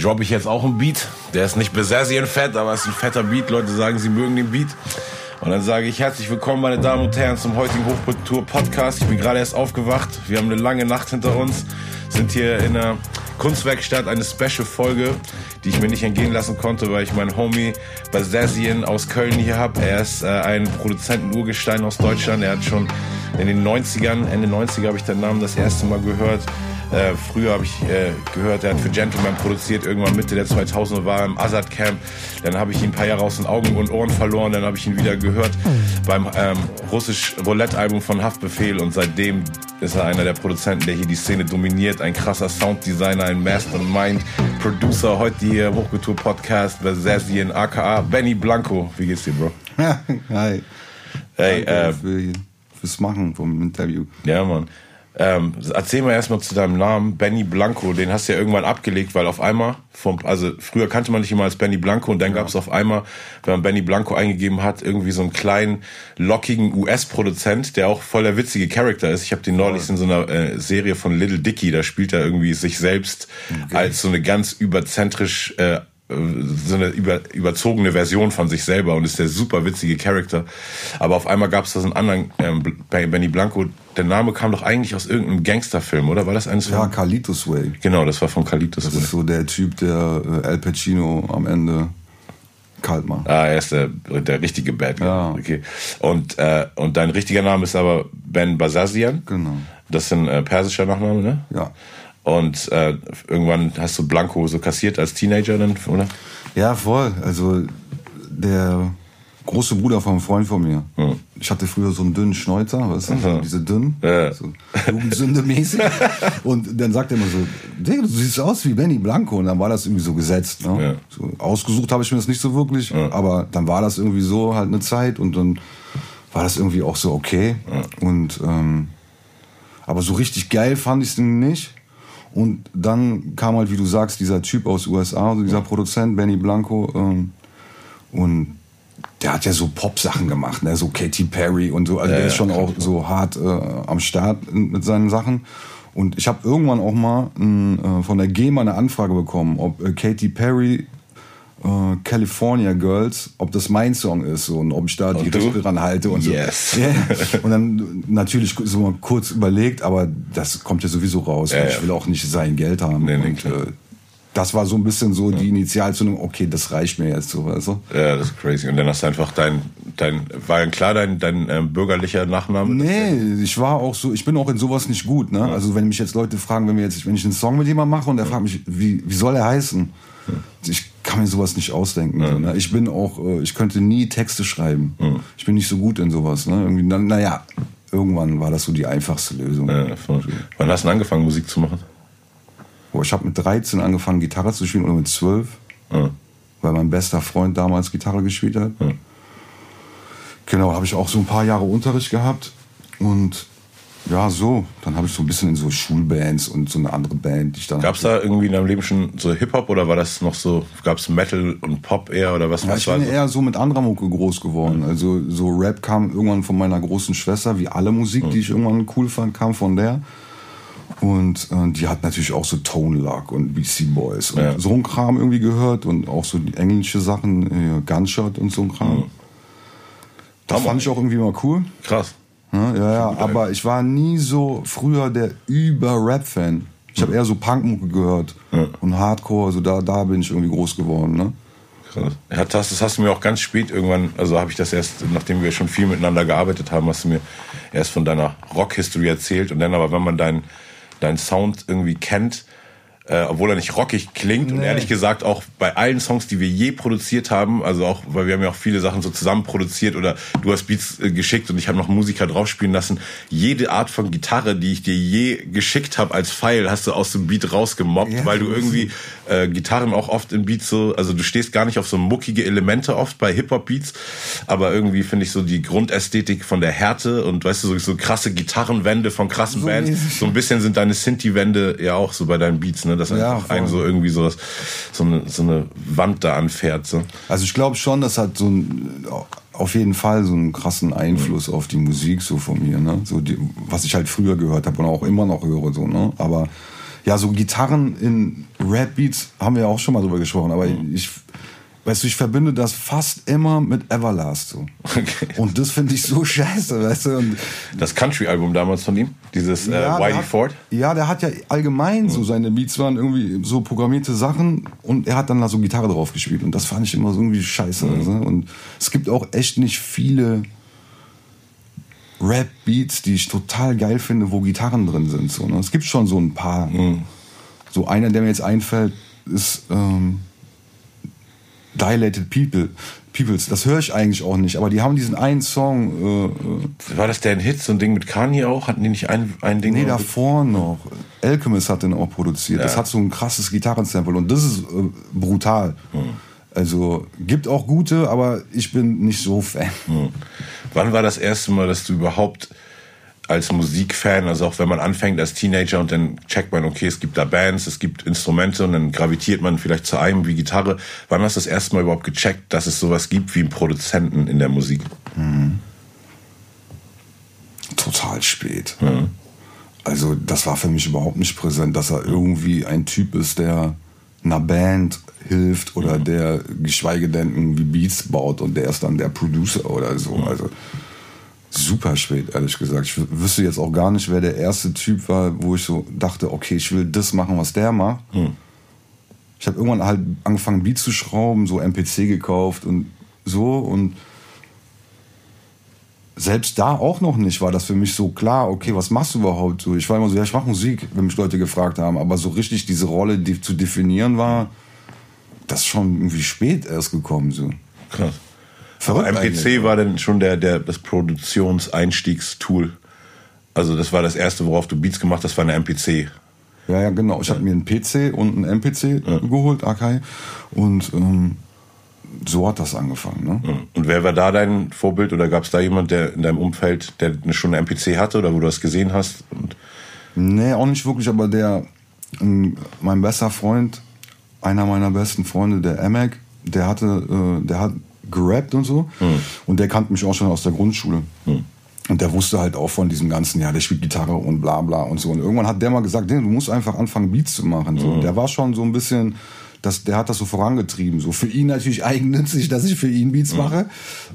droppe ich jetzt auch einen Beat. Der ist nicht Besessien fett, aber es ist ein fetter Beat. Leute sagen, sie mögen den Beat. Und dann sage ich herzlich willkommen, meine Damen und Herren, zum heutigen Hochkultur Podcast. Ich bin gerade erst aufgewacht. Wir haben eine lange Nacht hinter uns. Sind hier in einer Kunstwerkstatt, eine Special-Folge, die ich mir nicht entgehen lassen konnte, weil ich meinen Homie Basasien aus Köln hier habe. Er ist äh, ein Produzenten-Urgestein aus Deutschland. Er hat schon in den 90ern, Ende 90er habe ich den Namen das erste Mal gehört. Äh, früher habe ich äh, gehört, er hat für Gentleman produziert, irgendwann Mitte der 2000er war er im Azad Camp. Dann habe ich ihn ein paar Jahre aus den Augen und Ohren verloren. Dann habe ich ihn wieder gehört beim ähm, russisch Roulette-Album von Haftbefehl. Und seitdem ist er einer der Produzenten, der hier die Szene dominiert. Ein krasser Sounddesigner, ein Mastermind, Producer. Heute hier Hochkultur-Podcast bei Zazien, aka Benny Blanco. Wie geht's dir, Bro? Hi. Hey, Danke äh, für, fürs Machen vom Interview. Ja, Mann. Ähm, erzähl mal erstmal zu deinem Namen, Benny Blanco. Den hast du ja irgendwann abgelegt, weil auf einmal, vom, also früher kannte man dich immer als Benny Blanco und dann gab es auf einmal, wenn man Benny Blanco eingegeben hat, irgendwie so einen kleinen, lockigen US-Produzent, der auch voll der witzige Charakter ist. Ich habe den neulich in so einer äh, Serie von Little Dicky, da spielt er irgendwie sich selbst als so eine ganz überzentrisch äh, so eine über, überzogene Version von sich selber und ist der super witzige Charakter. Aber auf einmal gab es da so einen anderen ähm, Benny Blanco. Der Name kam doch eigentlich aus irgendeinem Gangsterfilm, oder? War das eines Ja, von? Carlitos Way. Genau, das war von Carlitos. Das ist so der Typ, der äh, Al Pacino am Ende kalt macht. Ah, er ist der, der richtige Bad Guy. Ja. Okay. Und, äh, und dein richtiger Name ist aber Ben Basazian. Genau. Das ist ein äh, persischer Nachname, ne? Ja. Und äh, irgendwann hast du Blanco so kassiert als Teenager dann, oder? Ja, voll. Also der große Bruder von einem Freund von mir. Ich hatte früher so einen dünnen Schnäuzer, weißt du, so diese dünnen, Ja. so Jugendsünde-mäßig. Und dann sagt er immer so, Digga, du siehst aus wie Benny Blanco. Und dann war das irgendwie so gesetzt. Ne? Ja. So, ausgesucht habe ich mir das nicht so wirklich, aber dann war das irgendwie so halt eine Zeit und dann war das irgendwie auch so okay. Und ähm, aber so richtig geil fand ich es nicht. Und dann kam halt, wie du sagst, dieser Typ aus USA, also dieser Produzent, Benny Blanco. Ähm, und der hat ja so Pop-Sachen gemacht, ne? so Katy Perry und so. Also Ja, der ist ja, schon krass. auch so hart äh, am Start mit seinen Sachen. Und ich habe irgendwann auch mal äh, von der GEMA eine Anfrage bekommen, ob äh, Katy Perry äh, California Girls, ob das mein Song ist so, und ob ich da die Und du? Rechte dran halte und Yes. so. Ja. Und dann natürlich so mal kurz überlegt, aber das kommt ja sowieso raus. Ja, ja. ich will auch nicht sein Geld haben. Nee, nee, und, klar. äh, das war so ein bisschen so die Initialzündung, okay, das reicht mir jetzt so, weißt du? Ja, das ist crazy. Und dann hast du einfach dein, dein war klar dein, dein ähm, bürgerlicher Nachname? Nee, ich war auch so, ich bin auch in sowas nicht gut, ne? Also wenn mich jetzt Leute fragen, wenn wir jetzt, wenn ich einen Song mit jemandem mache und der fragt mich, wie, wie soll er heißen? Ich kann mir sowas nicht ausdenken. So, ne? Ich bin auch, äh, ich könnte nie Texte schreiben. Ich bin nicht so gut in sowas, ne? Irgendwie, na, naja, irgendwann war das so die einfachste Lösung. Ja. Wann hast du denn angefangen, Musik zu machen? Boah, ich habe mit 13 angefangen, Gitarre zu spielen oder mit 12, Ja. weil mein bester Freund damals Gitarre gespielt hat. Genau, habe ich auch so ein paar Jahre Unterricht gehabt und ja, so. Dann habe ich so ein bisschen in so Schulbands und so eine andere Band, die ich dann. Gab es da irgendwie in deinem Leben schon so Hip-Hop oder war das noch so, gab es Metal und Pop eher oder was, Ja, ich bin so? eher so mit anderer Mucke groß geworden. Also so Rap kam irgendwann von meiner großen Schwester, wie alle Musik, die ich irgendwann cool fand, kam von der. Und äh, die hat natürlich auch so Tone Lock und BC Boys und Ja. so ein Kram irgendwie gehört und auch so die englische Sachen, äh, Gunshot und so ein Kram. Das Hammer. fand ich auch irgendwie mal cool. Krass. Ja, ja, ja, aber ich war nie so früher der Über-Rap-Fan. Ich habe eher so Punkmucke gehört und Hardcore, also da, da bin ich irgendwie groß geworden. Ne? Krass. Ja, das, das hast du mir auch ganz spät irgendwann, also habe ich das erst, nachdem wir schon viel miteinander gearbeitet haben, hast du mir erst von deiner Rock-History erzählt und dann aber, wenn man deinen deinen Sound irgendwie kennt, äh, obwohl er nicht rockig klingt und Nee. ehrlich gesagt auch bei allen Songs, die wir je produziert haben, also auch, weil wir haben ja auch viele Sachen so zusammen produziert oder du hast Beats äh, geschickt und ich habe noch Musiker draufspielen lassen. Jede Art von Gitarre, die ich dir je geschickt habe als File, hast du aus dem Beat rausgemobbt, Ja, weil du irgendwie äh, Gitarren auch oft in Beats so, also du stehst gar nicht auf so muckige Elemente oft bei Hip-Hop-Beats, aber irgendwie finde ich so die Grundästhetik von der Härte und weißt du, so, so krasse Gitarrenwände von krassen So Bands, mäßig. so ein bisschen sind deine Synthi-Wände ja auch so bei deinen Beats, ne, dass Ja, einfach einen so irgendwie so, so, eine, so eine Wand da anfährt, so. Also ich glaube schon, das hat so ein, auf jeden Fall so einen krassen Einfluss auf die Musik so von mir, ne? So die, was ich halt früher gehört habe und auch immer noch höre, so, ne? Aber Ja, so Gitarren in Rap-Beats haben wir ja auch schon mal drüber gesprochen, aber Mhm. ich, weißt du, ich verbinde das fast immer mit Everlast. So. Okay. Und das finde ich so scheiße, weißt du. Und Das Country-Album damals von ihm, dieses äh, der Whitey hat, Ford. Ja, der hat ja allgemein so seine Beats waren irgendwie so programmierte Sachen und er hat dann da so Gitarre drauf gespielt und das fand ich immer so irgendwie scheiße. Also. Und es gibt auch echt nicht viele Rap-Beats, die ich total geil finde, wo Gitarren drin sind. So, ne? Es gibt schon so ein paar. So einer, der mir jetzt einfällt, ist ähm, Dilated People. Peoples. Das höre ich eigentlich auch nicht, aber die haben diesen einen Song. Äh, äh, War das der ein Hit, so ein Ding mit Kanye auch? Hatten die nicht ein, ein Ding? Nee, davor noch. Alchemist hat den auch produziert. Das Ja. hat so ein krasses Gitarrensample und das ist äh, brutal. Also gibt auch gute, aber ich bin nicht so Fan. Wann war das erste Mal, dass du überhaupt als Musikfan, also auch wenn man anfängt als Teenager und dann checkt man, okay, es gibt da Bands, es gibt Instrumente und dann gravitiert man vielleicht zu einem wie Gitarre. Wann hast du das erste Mal überhaupt gecheckt, dass es sowas gibt wie einen Produzenten in der Musik? Total spät. Also das war für mich überhaupt nicht präsent, dass er irgendwie ein Typ ist, der einer Band hilft oder der geschweige denn irgendwie Beats baut und der ist dann der Producer oder so. Also super spät, ehrlich gesagt. Ich wüsste jetzt auch gar nicht, wer der erste Typ war, wo ich so dachte, okay, ich will das machen, was der macht. Ich habe irgendwann halt angefangen, Beats zu schrauben, so MPC gekauft und so und selbst da auch noch nicht war das für mich so klar, okay, was machst du überhaupt so? Ich war immer so, ja, ich mache Musik, wenn mich Leute gefragt haben, aber so richtig diese Rolle die zu definieren war, das ist schon irgendwie spät erst gekommen so. Krass. Verrückt Aber MPC eigentlich. war dann schon der, der, das Produktionseinstiegstool. Also das war das erste, worauf du Beats gemacht hast, war eine MPC. Ja, ja, genau. Ich habe mir einen PC und einen MPC geholt, Akai. Und ähm, so hat das angefangen. Ne? Und wer war da dein Vorbild oder gab es da jemand, der in deinem Umfeld, der schon eine MPC hatte oder wo du das gesehen hast? Und Nee, auch nicht wirklich, aber der, ähm, mein bester Freund, einer meiner besten Freunde, der Emek, der hatte, äh, der hat gerappt und so. Und der kannte mich auch schon aus der Grundschule. Und der wusste halt auch von diesem ganzen, ja, der spielt Gitarre und bla bla und so. Und irgendwann hat der mal gesagt, du musst einfach anfangen, Beats zu machen. So. Und der war schon so ein bisschen, das, der hat das so vorangetrieben. So für ihn natürlich eigennützig, dass ich für ihn Beats mache.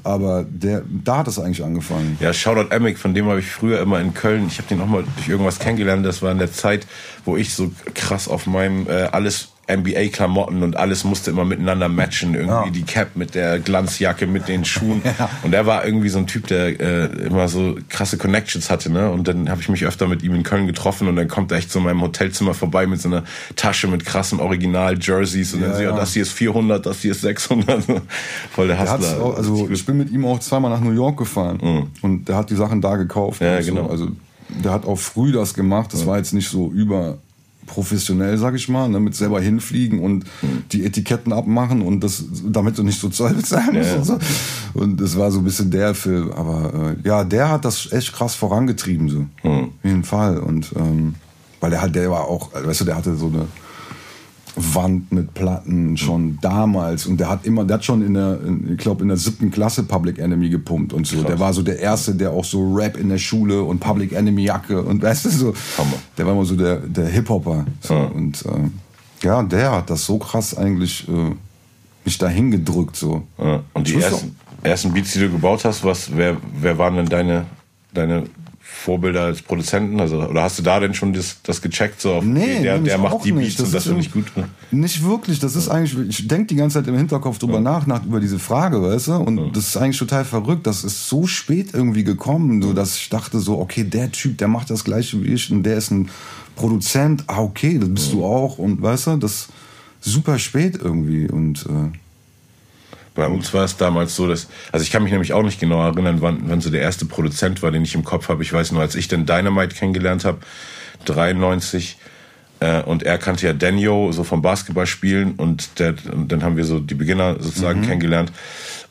Aber der, da hat das eigentlich angefangen. Ja, Shoutout Emic, von dem habe ich früher immer in Köln, ich habe den auch mal durch irgendwas kennengelernt, das war in der Zeit, wo ich so krass auf meinem äh, alles NBA-Klamotten und alles musste immer miteinander matchen. Irgendwie Ja. die Cap mit der Glanzjacke, mit den Schuhen. Und er war irgendwie so ein Typ, der äh, immer so krasse Connections hatte. Ne? Und dann habe ich mich öfter mit ihm in Köln getroffen und dann kommt er echt in meinem Hotelzimmer vorbei mit so einer Tasche mit krassen Original-Jerseys. Und dann Ja, so, ja, ja. das hier ist 400, das hier ist 600. Voll der Hustler. auch, also ich bin mit ihm auch zweimal nach New York gefahren und der hat die Sachen da gekauft. Ja, und so. genau. Also der hat auch früh das gemacht. Das war jetzt nicht so über professionell, sag ich mal, ne, mit selber hinfliegen und die Etiketten abmachen und das, damit du nicht so Zoll bezahlen musst Ja. und so. Und das war so ein bisschen der Film. Aber äh, ja, der hat das echt krass vorangetrieben, so. Auf jeden Fall. Und ähm, weil der halt, der war auch, weißt du, der hatte so eine Wand mit Platten schon damals und der hat immer, der hat schon in der, in, ich glaube in der siebten Klasse Public Enemy gepumpt und so. Der war so der erste, der auch so Rap in der Schule und Public Enemy Jacke und weißt du so. Hammer. Der war immer so der der Hip Hopper so. Ja. und äh, ja, der hat das so krass eigentlich äh, mich dahin gedrückt so. Ja, und die ersten, ersten Beats, die du gebaut hast, was, wer, wer waren denn deine, deine Vorbilder als Produzenten? Also, oder hast du da denn schon das, das gecheckt? So auf, Nee, okay, der, der macht die nicht. Beats und das finde ich gut. irgendwie- Nicht wirklich. Das ist eigentlich, ich denke die ganze Zeit im Hinterkopf drüber nach, nach, über diese Frage, weißt du? Und das ist eigentlich total verrückt. Das ist so spät irgendwie gekommen, so dass ich dachte so, okay, der Typ, der macht das gleiche wie ich und der ist ein Produzent. Ah, okay, das bist du auch. Und weißt du, das ist super spät irgendwie. Und äh, Bei uns war es damals so, dass, also ich kann mich nämlich auch nicht genau erinnern, wann, wann so der erste Produzent war, den ich im Kopf habe. Ich weiß nur, als ich dann Dynamite kennengelernt habe, 93, äh, und er kannte ja Daniel so vom Basketballspielen und, der, und dann haben wir so die Beginner sozusagen kennengelernt.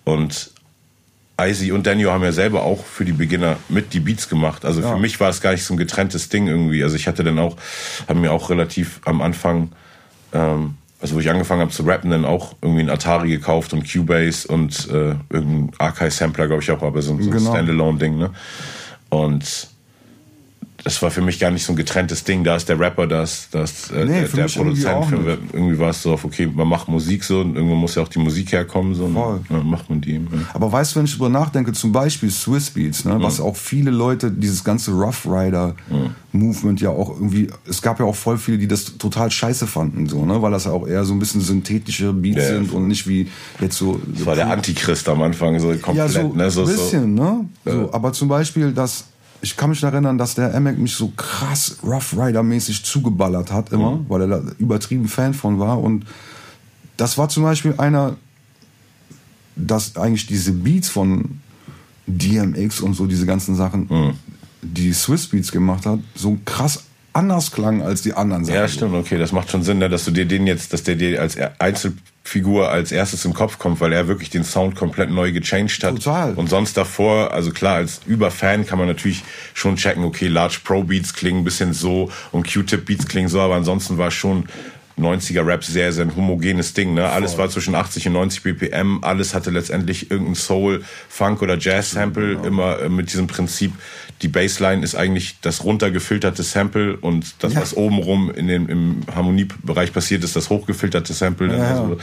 Und Icy und Daniel haben ja selber auch für die Beginner mit die Beats gemacht. Also für mich war es gar nicht so ein getrenntes Ding irgendwie. Also ich hatte dann auch, haben mir auch relativ am Anfang, ähm, also wo ich angefangen habe zu rappen, dann auch irgendwie ein Atari gekauft und Cubase und äh, irgendein Archive-Sampler, glaube ich auch, aber so, so ein Genau. Standalone-Ding, ne? Und das war für mich gar nicht so ein getrenntes Ding. Da ist der Rapper, da ist, da ist äh, Nee, der, der irgendwie Produzent. Für, nicht. irgendwie war es so auf, okay, man macht Musik so und irgendwann muss ja auch die Musik herkommen. So, und Voll. dann macht man die. Ja. Aber weißt du, wenn ich drüber nachdenke, zum Beispiel Swiss Beats, ne, was auch viele Leute, dieses ganze Rough Rider Movement ja auch irgendwie, es gab ja auch voll viele, die das total scheiße fanden, so, ne, weil das ja auch eher so ein bisschen synthetische Beats Ja, sind und nicht wie jetzt so. Das war der Antichrist am Anfang, so komplett. ja, so ne? so, ein bisschen, ne? Ja. So, aber zum Beispiel, dass ich kann mich erinnern, dass der Emek mich so krass Rough Rider mäßig zugeballert hat immer, Mhm. weil er da übertrieben Fan von war und das war zum Beispiel einer, dass eigentlich diese Beats von DMX und so diese ganzen Sachen, Mhm. die Swiss Beats gemacht hat, so krass anders klangen als die anderen Sachen. Ja, stimmt, okay, das macht schon Sinn, ne, dass du dir den jetzt, dass der dir als er- Einzelfigur als erstes im Kopf kommt, weil er wirklich den Sound komplett neu gechanged hat. Total. Und sonst davor, also klar, als Überfan kann man natürlich schon checken, okay, Large Pro Beats klingen ein bisschen so und Q-Tip Beats klingen so, aber ansonsten war schon 90er Rap sehr, sehr ein homogenes Ding, ne? Alles war zwischen 80 und 90 BPM, alles hatte letztendlich irgendein Soul, Funk oder Jazz Sample, immer äh, mit diesem Prinzip, die Bassline ist eigentlich das runtergefilterte Sample und das, Ja. was obenrum in dem, im Harmoniebereich passiert ist, das hochgefilterte Sample. Ja, ja. Also,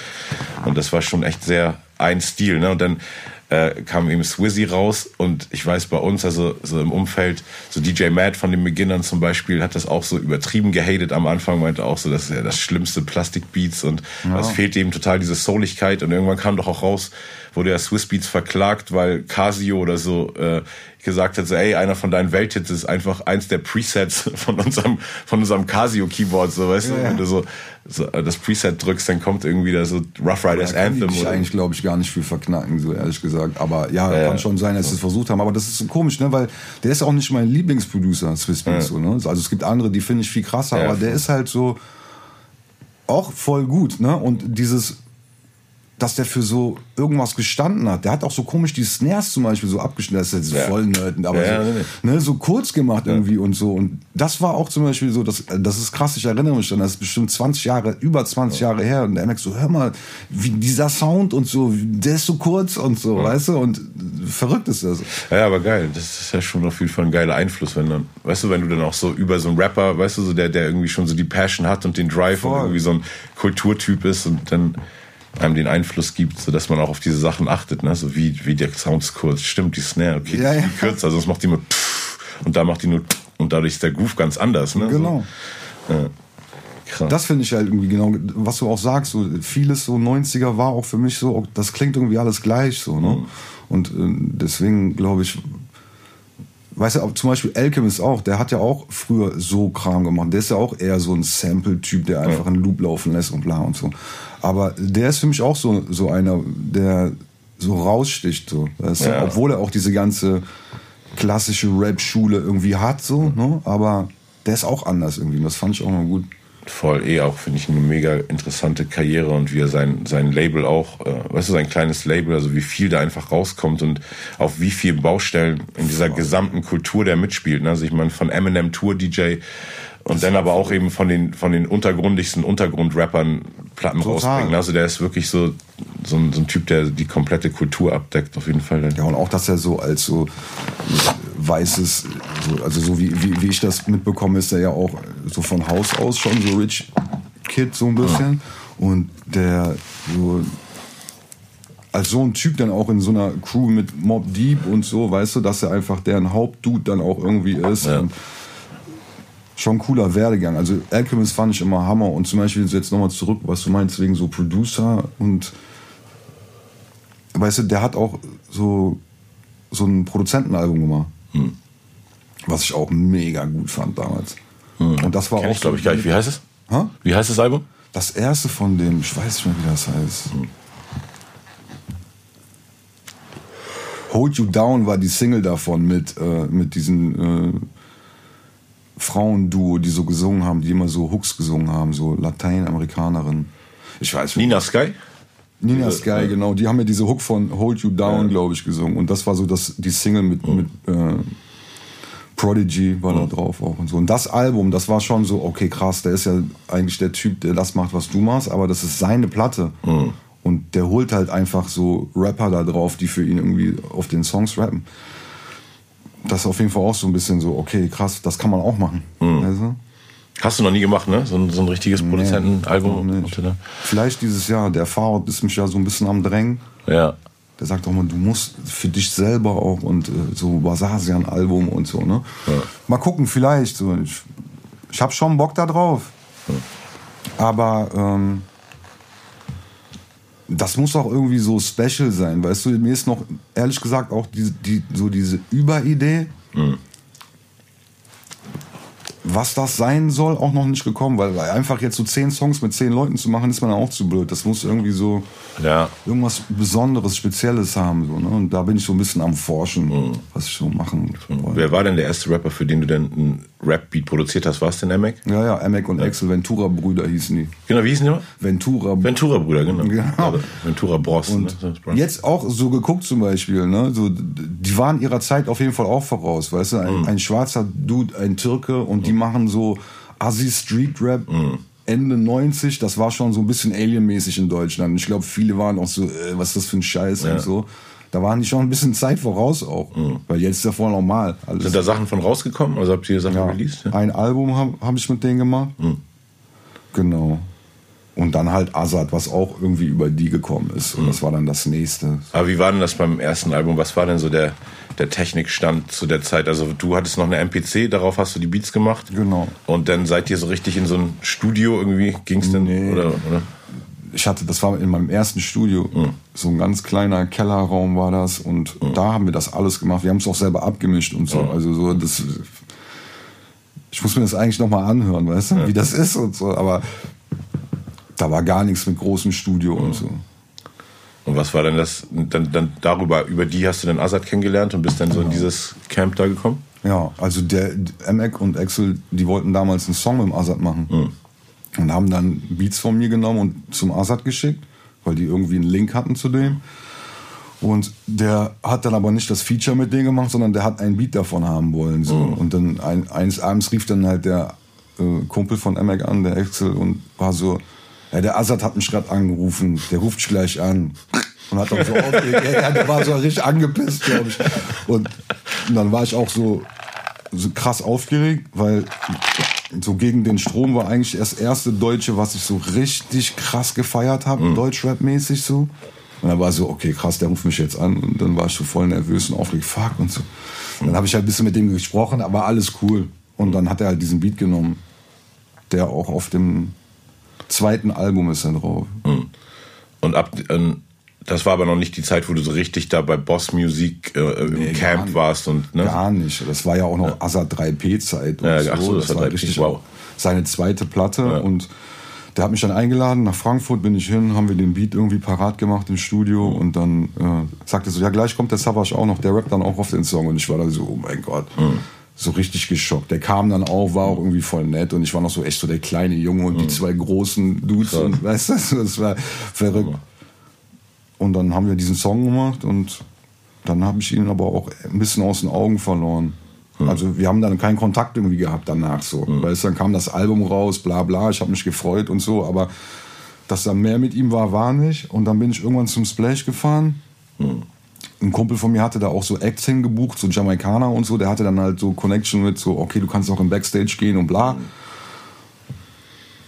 und das war schon echt sehr ein Stil, ne? Und dann äh, kam eben Swizzy raus und ich weiß bei uns, also so im Umfeld, so DJ Matt von den Beginnern zum Beispiel, hat das auch so übertrieben gehatet am Anfang, meinte auch so, das ist ja das schlimmste Plastikbeats und es fehlt ihm total diese Souligkeit und irgendwann kam doch auch raus, wurde ja Swiss Beats verklagt, weil Casio oder so äh, gesagt hat, so, ey, einer von deinen Welthits ist einfach eins der Presets von unserem, von unserem Casio Keyboard, so, weißt Ja, du, ja. wenn du so, so das Preset drückst, dann kommt irgendwie da so Rough Riders kann Anthem ich eigentlich, glaube ich, gar nicht viel verknacken, so ehrlich gesagt. Aber ja, Ja, kann ja. schon sein, dass sie es versucht haben. Aber das ist so komisch, ne? weil der ist auch nicht mein Lieblingsproducer, Swiss Beats. So, ne? Also es gibt andere, die finde ich viel krasser, Ja, aber der ist halt so auch voll gut. Ne? Und dieses, dass der für so irgendwas gestanden hat. Der hat auch so komisch die Snares zum Beispiel so abgeschnitten. Das ist jetzt Ja. voll nerdend, aber Ja, so, ja, ne, so kurz gemacht irgendwie und so. Und das war auch zum Beispiel so, das, das ist krass, ich erinnere mich dann, das ist bestimmt 20 Jahre, über 20 Jahre her. Und der merkt so, hör mal, wie dieser Sound und so, der ist so kurz und so, weißt du? Und verrückt ist das. Ja, aber geil. Das ist ja schon auf jeden Fall ein geiler Einfluss, wenn dann, weißt du, wenn du dann auch so über so einen Rapper, weißt du, so der, der irgendwie schon so die Passion hat und den Drive und Voll. irgendwie so ein Kulturtyp ist und dann einem den Einfluss gibt, so dass man auch auf diese Sachen achtet, ne? So wie, wie der kurz. Stimmt, die Snare, okay, Ja, ja. viel kürzer, sonst macht die nur und da macht die nur und dadurch ist der Groove ganz anders, ne? Genau. So. Ja. Krass. Das finde ich halt irgendwie genau, was du auch sagst, so vieles so 90er war auch für mich so, das klingt irgendwie alles gleich so, ne? Und äh, deswegen glaube ich, weißt du, zum Beispiel Alchemist auch, der hat ja auch früher so Kram gemacht. Der ist ja auch eher so ein Sample-Typ, der einfach einen Loop laufen lässt und bla und so. Aber der ist für mich auch so, so einer, der so raussticht, so. Weißt du? Ja. Obwohl er auch diese ganze klassische Rap-Schule irgendwie hat, so, ne? Aber der ist auch anders irgendwie. Und das fand ich auch mal gut. Voll eh auch, finde ich, eine mega interessante Karriere und wie er sein, sein Label auch, äh, weißt du, sein kleines Label, also wie viel da einfach rauskommt und auf wie viele Baustellen in dieser gesamten Kultur der mitspielt. Ne? Also ich meine, von Eminem Tour DJ und dann aber auch eben von den, von den untergrundigsten Untergrundrappern Platten Total. rausbringen. Also der ist wirklich so, so, ein, so ein Typ, der die komplette Kultur abdeckt, auf jeden Fall. Ja, und auch, dass er so als so weißes, so, also so wie, wie, wie ich das mitbekomme, ist er ja auch so von Haus aus schon so Rich Kid so ein bisschen. Und der so als so ein Typ dann auch in so einer Crew mit Mob Deep und so, weißt du, dass er einfach deren Hauptdude dann auch irgendwie ist. Ja. Und schon cooler Werdegang. Also Alchemist fand ich immer Hammer. Und zum Beispiel jetzt nochmal zurück, was du meinst, wegen so Producer und weißt du, der hat auch so, so ein Produzentenalbum gemacht. Hm. Was ich auch mega gut fand damals. Und das war Kenn auch ich, glaube ich, gar nicht. Wie heißt es? Hä? Wie heißt das Album? Das erste von dem, ich weiß nicht mehr, wie das heißt. Hold You Down war die Single davon mit, äh, mit diesen äh, Frauenduo, die so gesungen haben, die immer so Hooks gesungen haben, so Lateinamerikanerinnen. Ich weiß nicht. Nina Sky? Nina Sky, ja. genau. Die haben ja diese Hook von Hold You Down, glaube ich, gesungen. Und das war so das, die Single mit, mit äh, Prodigy war da drauf auch und so. Und das Album, das war schon so, okay, krass, der ist ja eigentlich der Typ, der das macht, was du machst, aber das ist seine Platte. Und der holt halt einfach so Rapper da drauf, die für ihn irgendwie auf den Songs rappen. Das ist auf jeden Fall auch so ein bisschen so, okay, krass, das kann man auch machen. Mhm. Also, Hast du noch nie gemacht, ne? So ein, so ein richtiges Produzentenalbum. nee, vielleicht dieses Jahr, der Fahrer ist mich ja so ein bisschen am Drängen. Ja. Der sagt auch mal, du musst für dich selber auch und äh, so Basasian-Album und so, ne? Mal gucken, vielleicht. So. Ich, ich habe schon Bock da drauf. Aber ähm, das muss auch irgendwie so special sein, weißt du? Mir ist noch, ehrlich gesagt, auch die, die, so diese Überidee, was das sein soll, auch noch nicht gekommen, weil, einfach jetzt so zehn Songs mit zehn Leuten zu machen, ist man auch zu blöd. Das muss irgendwie so Ja. irgendwas Besonderes, Spezielles haben. So, ne? Und da bin ich so ein bisschen am Forschen, Mhm. was ich so machen wollte. Wer war denn der erste Rapper, für den du denn Rap-Beat produziert hast? War es denn Emek? Ja, ja, Emek und Axel Ventura-Brüder hießen die. Genau, wie hießen die mal? Ventura. Ventura-Brüder, genau. Genau. Also Ventura Bros. und ne? jetzt auch so geguckt zum Beispiel, ne? so, die waren ihrer Zeit auf jeden Fall auch voraus, weißt du, ein, Mhm. ein schwarzer Dude, ein Türke und die machen so Assi Street Rap Mhm. Ende 90, das war schon so ein bisschen alienmäßig in Deutschland. Ich glaube, viele waren auch so, äh, was ist das für ein Scheiß und so. Da waren die schon ein bisschen Zeit voraus auch, weil jetzt ist ja voll normal. Alles. Mhm. Sind da Sachen von rausgekommen? Also habt ihr Sachen Ja, released? Ja? Ein Album habe hab ich mit denen gemacht. Genau. Und dann halt Azad, was auch irgendwie über die gekommen ist. Und das war dann das nächste. Aber wie war denn das beim ersten Album? Was war denn so der, der Technikstand zu der Zeit? Also du hattest noch eine MPC, darauf hast du die Beats gemacht. Genau. Und dann seid ihr so richtig in so ein Studio irgendwie, ging's denn? Nee. Oder, oder? Ich hatte, das war in meinem ersten Studio. So ein ganz kleiner Kellerraum war das. Und da haben wir das alles gemacht. Wir haben es auch selber abgemischt und so. Also so, das. Ich muss mir das eigentlich nochmal anhören, weißt du, wie das ist und so. Aber da war gar nichts mit großem Studio und so. Und was war denn das? Dann, dann darüber, über die hast du dann Azad kennengelernt und bist dann so in dieses Camp da gekommen? Ja, also der Emek und Axel, die wollten damals einen Song mit dem Azad machen. Und haben dann Beats von mir genommen und zum Azad geschickt, weil die irgendwie einen Link hatten zu dem. Und der hat dann aber nicht das Feature mit denen gemacht, sondern der hat einen Beat davon haben wollen. So. Und dann ein, eines Abends rief dann halt der äh, Kumpel von Emek an, der Axel, und war so, ja, der Azad hat mich gerade angerufen, der ruft dich gleich an. Und hat dann so aufgeregt, ja, der war so richtig angepisst, glaube ich. Und, und dann war ich auch so, so krass aufgeregt, weil so gegen den Strom war eigentlich das erste Deutsche, was ich so richtig krass gefeiert habe, Deutschrap-mäßig so. Und dann war so, okay, krass, der ruft mich jetzt an. Und dann war ich so voll nervös und aufgeregt, fuck und so. Und dann habe ich halt ein bisschen mit dem gesprochen, aber alles cool. Und dann hat er halt diesen Beat genommen, der auch auf dem zweiten Album ist dann drauf. Und ab, ähm, das war aber noch nicht die Zeit, wo du so richtig da bei Boss Music äh, im Nee, Camp nicht. warst und ne? Gar nicht. Das war ja auch noch Asa 3P-Zeit. und Ja, ach so, das war 3P, richtig wow. seine zweite Platte. Und der hat mich dann eingeladen, nach Frankfurt bin ich hin, haben wir den Beat irgendwie parat gemacht im Studio und dann äh, sagte er so, ja gleich kommt der Savage auch noch, der rappt dann auch auf den Song und ich war dann so, oh mein Gott. So richtig geschockt. Der kam dann auch, war auch irgendwie voll nett und ich war noch so echt so der kleine Junge und die zwei großen Dudes und weißt du, das war verrückt. Und dann haben wir diesen Song gemacht und dann habe ich ihn aber auch ein bisschen aus den Augen verloren. Also wir haben dann keinen Kontakt irgendwie gehabt danach so. Weißt du, dann kam das Album raus, bla bla, ich habe mich gefreut und so, aber dass da mehr mit ihm war, war nicht. Und dann bin ich irgendwann zum Splash gefahren. Ein Kumpel von mir hatte da auch so Acts hingebucht, so Jamaikaner und so. Der hatte dann halt so Connection mit so, okay, du kannst auch im Backstage gehen und bla.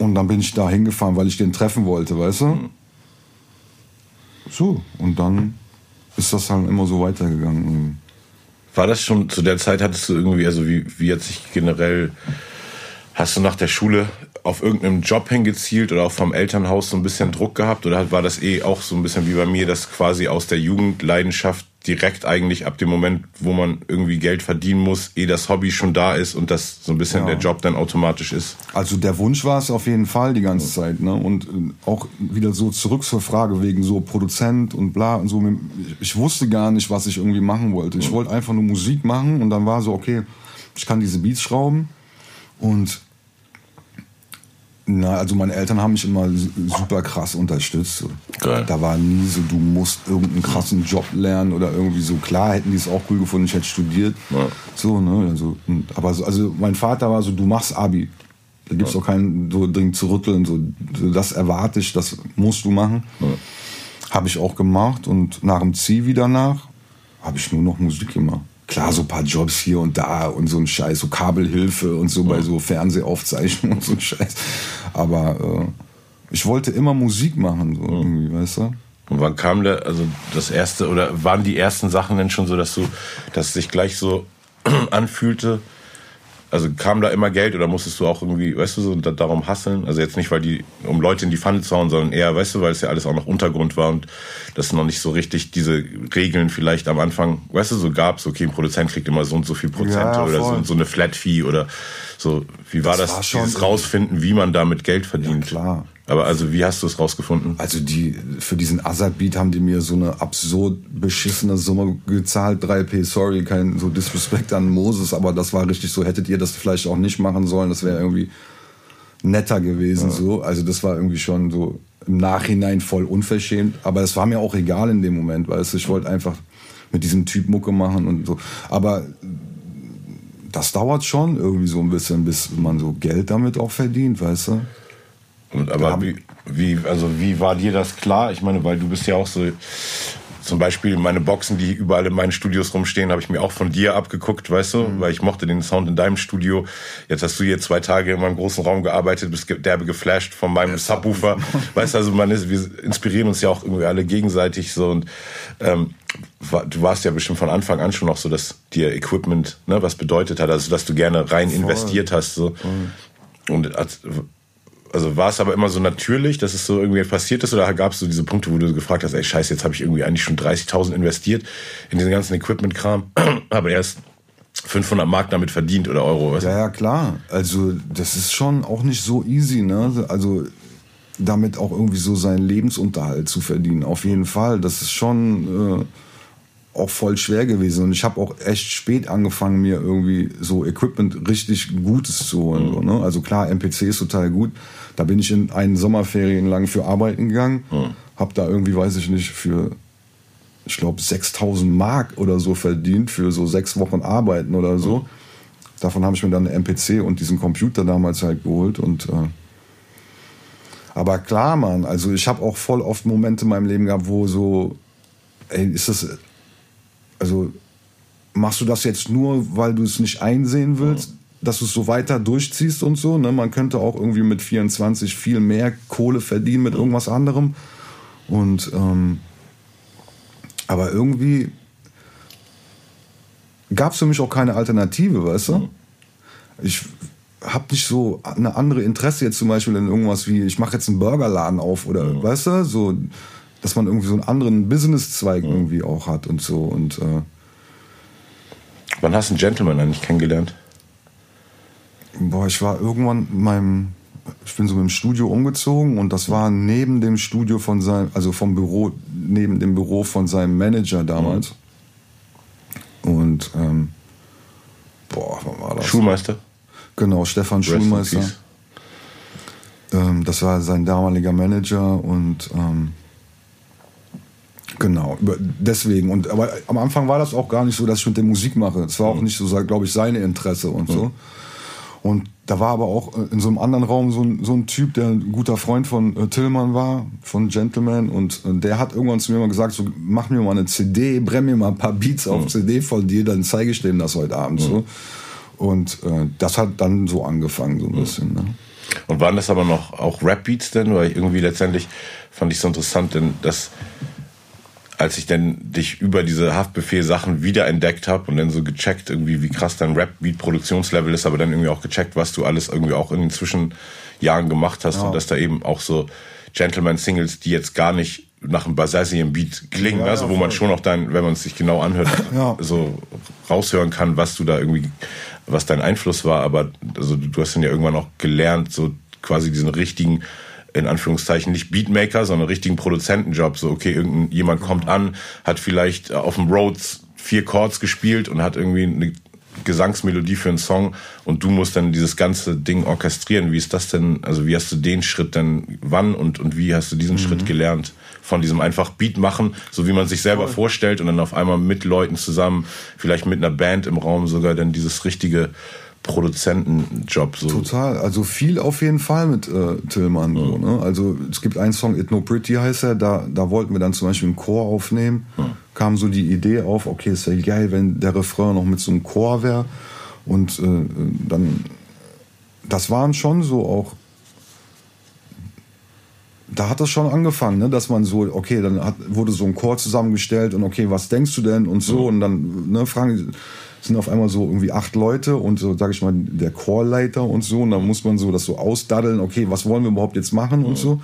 Und dann bin ich da hingefahren, weil ich den treffen wollte, weißt du? So, und dann ist das halt immer so weitergegangen. War das schon zu der Zeit, hattest du irgendwie, also wie, wie hat sich generell, hast du nach der Schule auf irgendeinem Job hingezielt oder auch vom Elternhaus so ein bisschen Druck gehabt oder war das eh auch so ein bisschen wie bei mir, dass quasi aus der Jugendleidenschaft direkt eigentlich ab dem Moment, wo man irgendwie Geld verdienen muss, eh das Hobby schon da ist und das so ein bisschen Ja. der Job dann automatisch ist? Also der Wunsch war es auf jeden Fall die ganze Zeit. Ne? Und äh, auch wieder so zurück zur Frage wegen so Produzent und bla und so. Ich wusste gar nicht, was ich irgendwie machen wollte. Ich wollte einfach nur Musik machen und dann war so, okay, ich kann diese Beats schrauben und na, also meine Eltern haben mich immer su- super krass unterstützt. Geil. Da war nie so, du musst irgendeinen krassen Job lernen oder irgendwie so. Klar hätten die es auch cool gefunden, ich hätte studiert. Ja. So, ne? Also, und- aber so, also mein Vater war so, du machst Abi. Da gibt's auch keinen so Ding zu rütteln. So, das erwarte ich, das musst du machen. Habe ich auch gemacht und nach dem Zivi danach habe ich nur noch Musik gemacht. Klar, so ein paar Jobs hier und da und so ein Scheiß, so Kabelhilfe und so bei so Fernsehaufzeichnungen und so ein Scheiß. Aber äh, ich wollte immer Musik machen, so irgendwie, weißt du? Und wann kam der, also das erste, oder waren die ersten Sachen denn schon so, dass du, dass es sich gleich so anfühlte? Also kam da immer Geld oder musstest du auch irgendwie, weißt du, so da, darum hasseln? Also jetzt nicht, weil die, um Leute in die Pfanne zu hauen, sondern eher, weißt du, weil es ja alles auch noch Untergrund war und das noch nicht so richtig diese Regeln vielleicht am Anfang, weißt du, so gab es, okay, ein Produzent kriegt immer so und so viel Prozente Ja, oder so, so eine Flat Fee oder so. Wie war Das das, war dieses rausfinden, wie man damit Geld verdient? klar. Aber also wie hast du es rausgefunden? Also die, für diesen Azad-Beat haben die mir so eine absurd beschissene Summe gezahlt. 3P, sorry, kein so Disrespect an Moses, aber das war richtig so, hättet ihr das vielleicht auch nicht machen sollen, das wäre irgendwie netter gewesen, so. Also das war irgendwie schon so im Nachhinein voll unverschämt, aber es war mir auch egal in dem Moment, weißt du, ich wollte einfach mit diesem Typ Mucke machen und so. Aber das dauert schon irgendwie so ein bisschen, bis man so Geld damit auch verdient, weißt du? Und, aber wie, wie, also wie war dir das klar? Ich meine, weil du bist ja auch so, zum Beispiel meine Boxen, die überall in meinen Studios rumstehen, habe ich mir auch von dir abgeguckt, weißt du, Mhm. weil ich mochte den Sound in deinem Studio. Jetzt hast du hier zwei Tage in meinem großen Raum gearbeitet, bist derbe geflasht von meinem Subwoofer. weißt du, also man ist, wir inspirieren uns ja auch irgendwie alle gegenseitig so und ähm, du warst ja bestimmt von Anfang an schon auch so, dass dir Equipment ne, was bedeutet hat, also dass du gerne rein investiert hast so. Und als, also war es aber immer so natürlich, dass es so irgendwie passiert ist oder gab es so diese Punkte, wo du gefragt hast, ey scheiße, jetzt habe ich irgendwie eigentlich schon 30.000 investiert in diesen ganzen Equipment-Kram, aber erst 500 Mark damit verdient oder Euro, weißt? Ja, ja, klar. Also, das ist schon auch nicht so easy, ne? Also, damit auch irgendwie so seinen Lebensunterhalt zu verdienen. Auf jeden Fall. Das ist schon äh, auch voll schwer gewesen. Und ich habe auch echt spät angefangen, mir irgendwie so Equipment richtig Gutes zu holen. So, ne? Also klar, MPC ist total gut. Da bin ich in einen Sommerferien lang für arbeiten gegangen. Hab da irgendwie, weiß ich nicht, für ich glaube, 6000 Mark oder so verdient für so sechs Wochen Arbeiten oder so. Davon habe ich mir dann eine MPC und diesen Computer damals halt geholt. Und, äh aber klar, Mann, also ich habe auch voll oft Momente in meinem Leben gehabt, wo so, ey, ist das, also machst du das jetzt nur, weil du es nicht einsehen willst, dass du es so weiter durchziehst und so? Ne? Man könnte auch irgendwie mit 24 viel mehr Kohle verdienen mit irgendwas anderem. Und ähm, aber irgendwie gab es für mich auch keine Alternative, weißt du? Ich habe nicht so eine andere Interesse jetzt zum Beispiel in irgendwas wie, ich mache jetzt einen Burgerladen auf oder, weißt du, so, dass man irgendwie so einen anderen Businesszweig irgendwie auch hat und so und äh, Wann hast du einen Gentleman eigentlich kennengelernt? boah, ich war irgendwann in meinem, ich bin so im Studio umgezogen und das war neben dem Studio von seinem, also vom Büro, neben dem Büro von seinem Manager damals. Und ähm, boah, wann war das? Schulmeister? Genau, Stefan Rest Schulmeister. Ähm, das war sein damaliger Manager und ähm, genau, deswegen. Und aber am Anfang war das auch gar nicht so, dass ich mit der Musik mache. Es war auch nicht so, glaube ich, seine Interesse und so. Und da war aber auch äh, in so einem anderen Raum so ein, so ein Typ, der ein guter Freund von äh, Tillmann war, von Gentleman. Und äh, der hat irgendwann zu mir mal gesagt, so, mach mir mal eine CD, brenn mir mal ein paar Beats auf CD von dir, dann zeige ich denen das heute Abend so. Und äh, das hat dann so angefangen, so ein bisschen. Ne? Und waren das aber noch auch Rap-Beats denn? Weil irgendwie letztendlich fand ich so interessant, denn das, als ich dann dich über diese Haftbefehl-Sachen wiederentdeckt habe und dann so gecheckt, irgendwie, wie krass dein Rap-Beat-Produktionslevel ist, aber dann irgendwie auch gecheckt, was du alles irgendwie auch in den Zwischenjahren gemacht hast und dass da eben auch so Gentleman-Singles, die jetzt gar nicht nach einem Basasian-Beat klingen, Ja, also ja, wo man schon auch dein, wenn man es sich genau anhört, Ja. so raushören kann, was du da irgendwie, was dein Einfluss war, aber also du hast dann ja irgendwann auch gelernt, so quasi diesen richtigen, in Anführungszeichen, nicht Beatmaker, sondern richtigen Produzentenjob. So, okay, irgendein, jemand kommt an, hat vielleicht auf dem Rhodes vier Chords gespielt und hat irgendwie eine Gesangsmelodie für einen Song und du musst dann dieses ganze Ding orchestrieren. Wie ist das denn, also wie hast du den Schritt denn wann und, und wie hast du diesen Schritt gelernt? Von diesem einfach Beat machen, so wie man sich selber vorstellt und dann auf einmal mit Leuten zusammen, vielleicht mit einer Band im Raum sogar dann dieses richtige Produzentenjob. So. Total, also viel auf jeden Fall mit äh, Tillmann. Ja. So, ne? Also es gibt einen Song, It No Pretty heißt er, da, da wollten wir dann zum Beispiel einen Chor aufnehmen. Ja. Kam so die Idee auf, okay, es wäre geil, wenn der Refrain noch mit so einem Chor wäre. Und äh, dann, das waren schon so auch da hat das schon angefangen, ne? dass man so, okay, dann hat, wurde so ein Chor zusammengestellt und okay, was denkst du denn und so und dann ne, fragen, sind auf einmal so irgendwie acht Leute und so, sag ich mal, der Chorleiter und so und dann muss man so das so ausdaddeln, okay, was wollen wir überhaupt jetzt machen und so.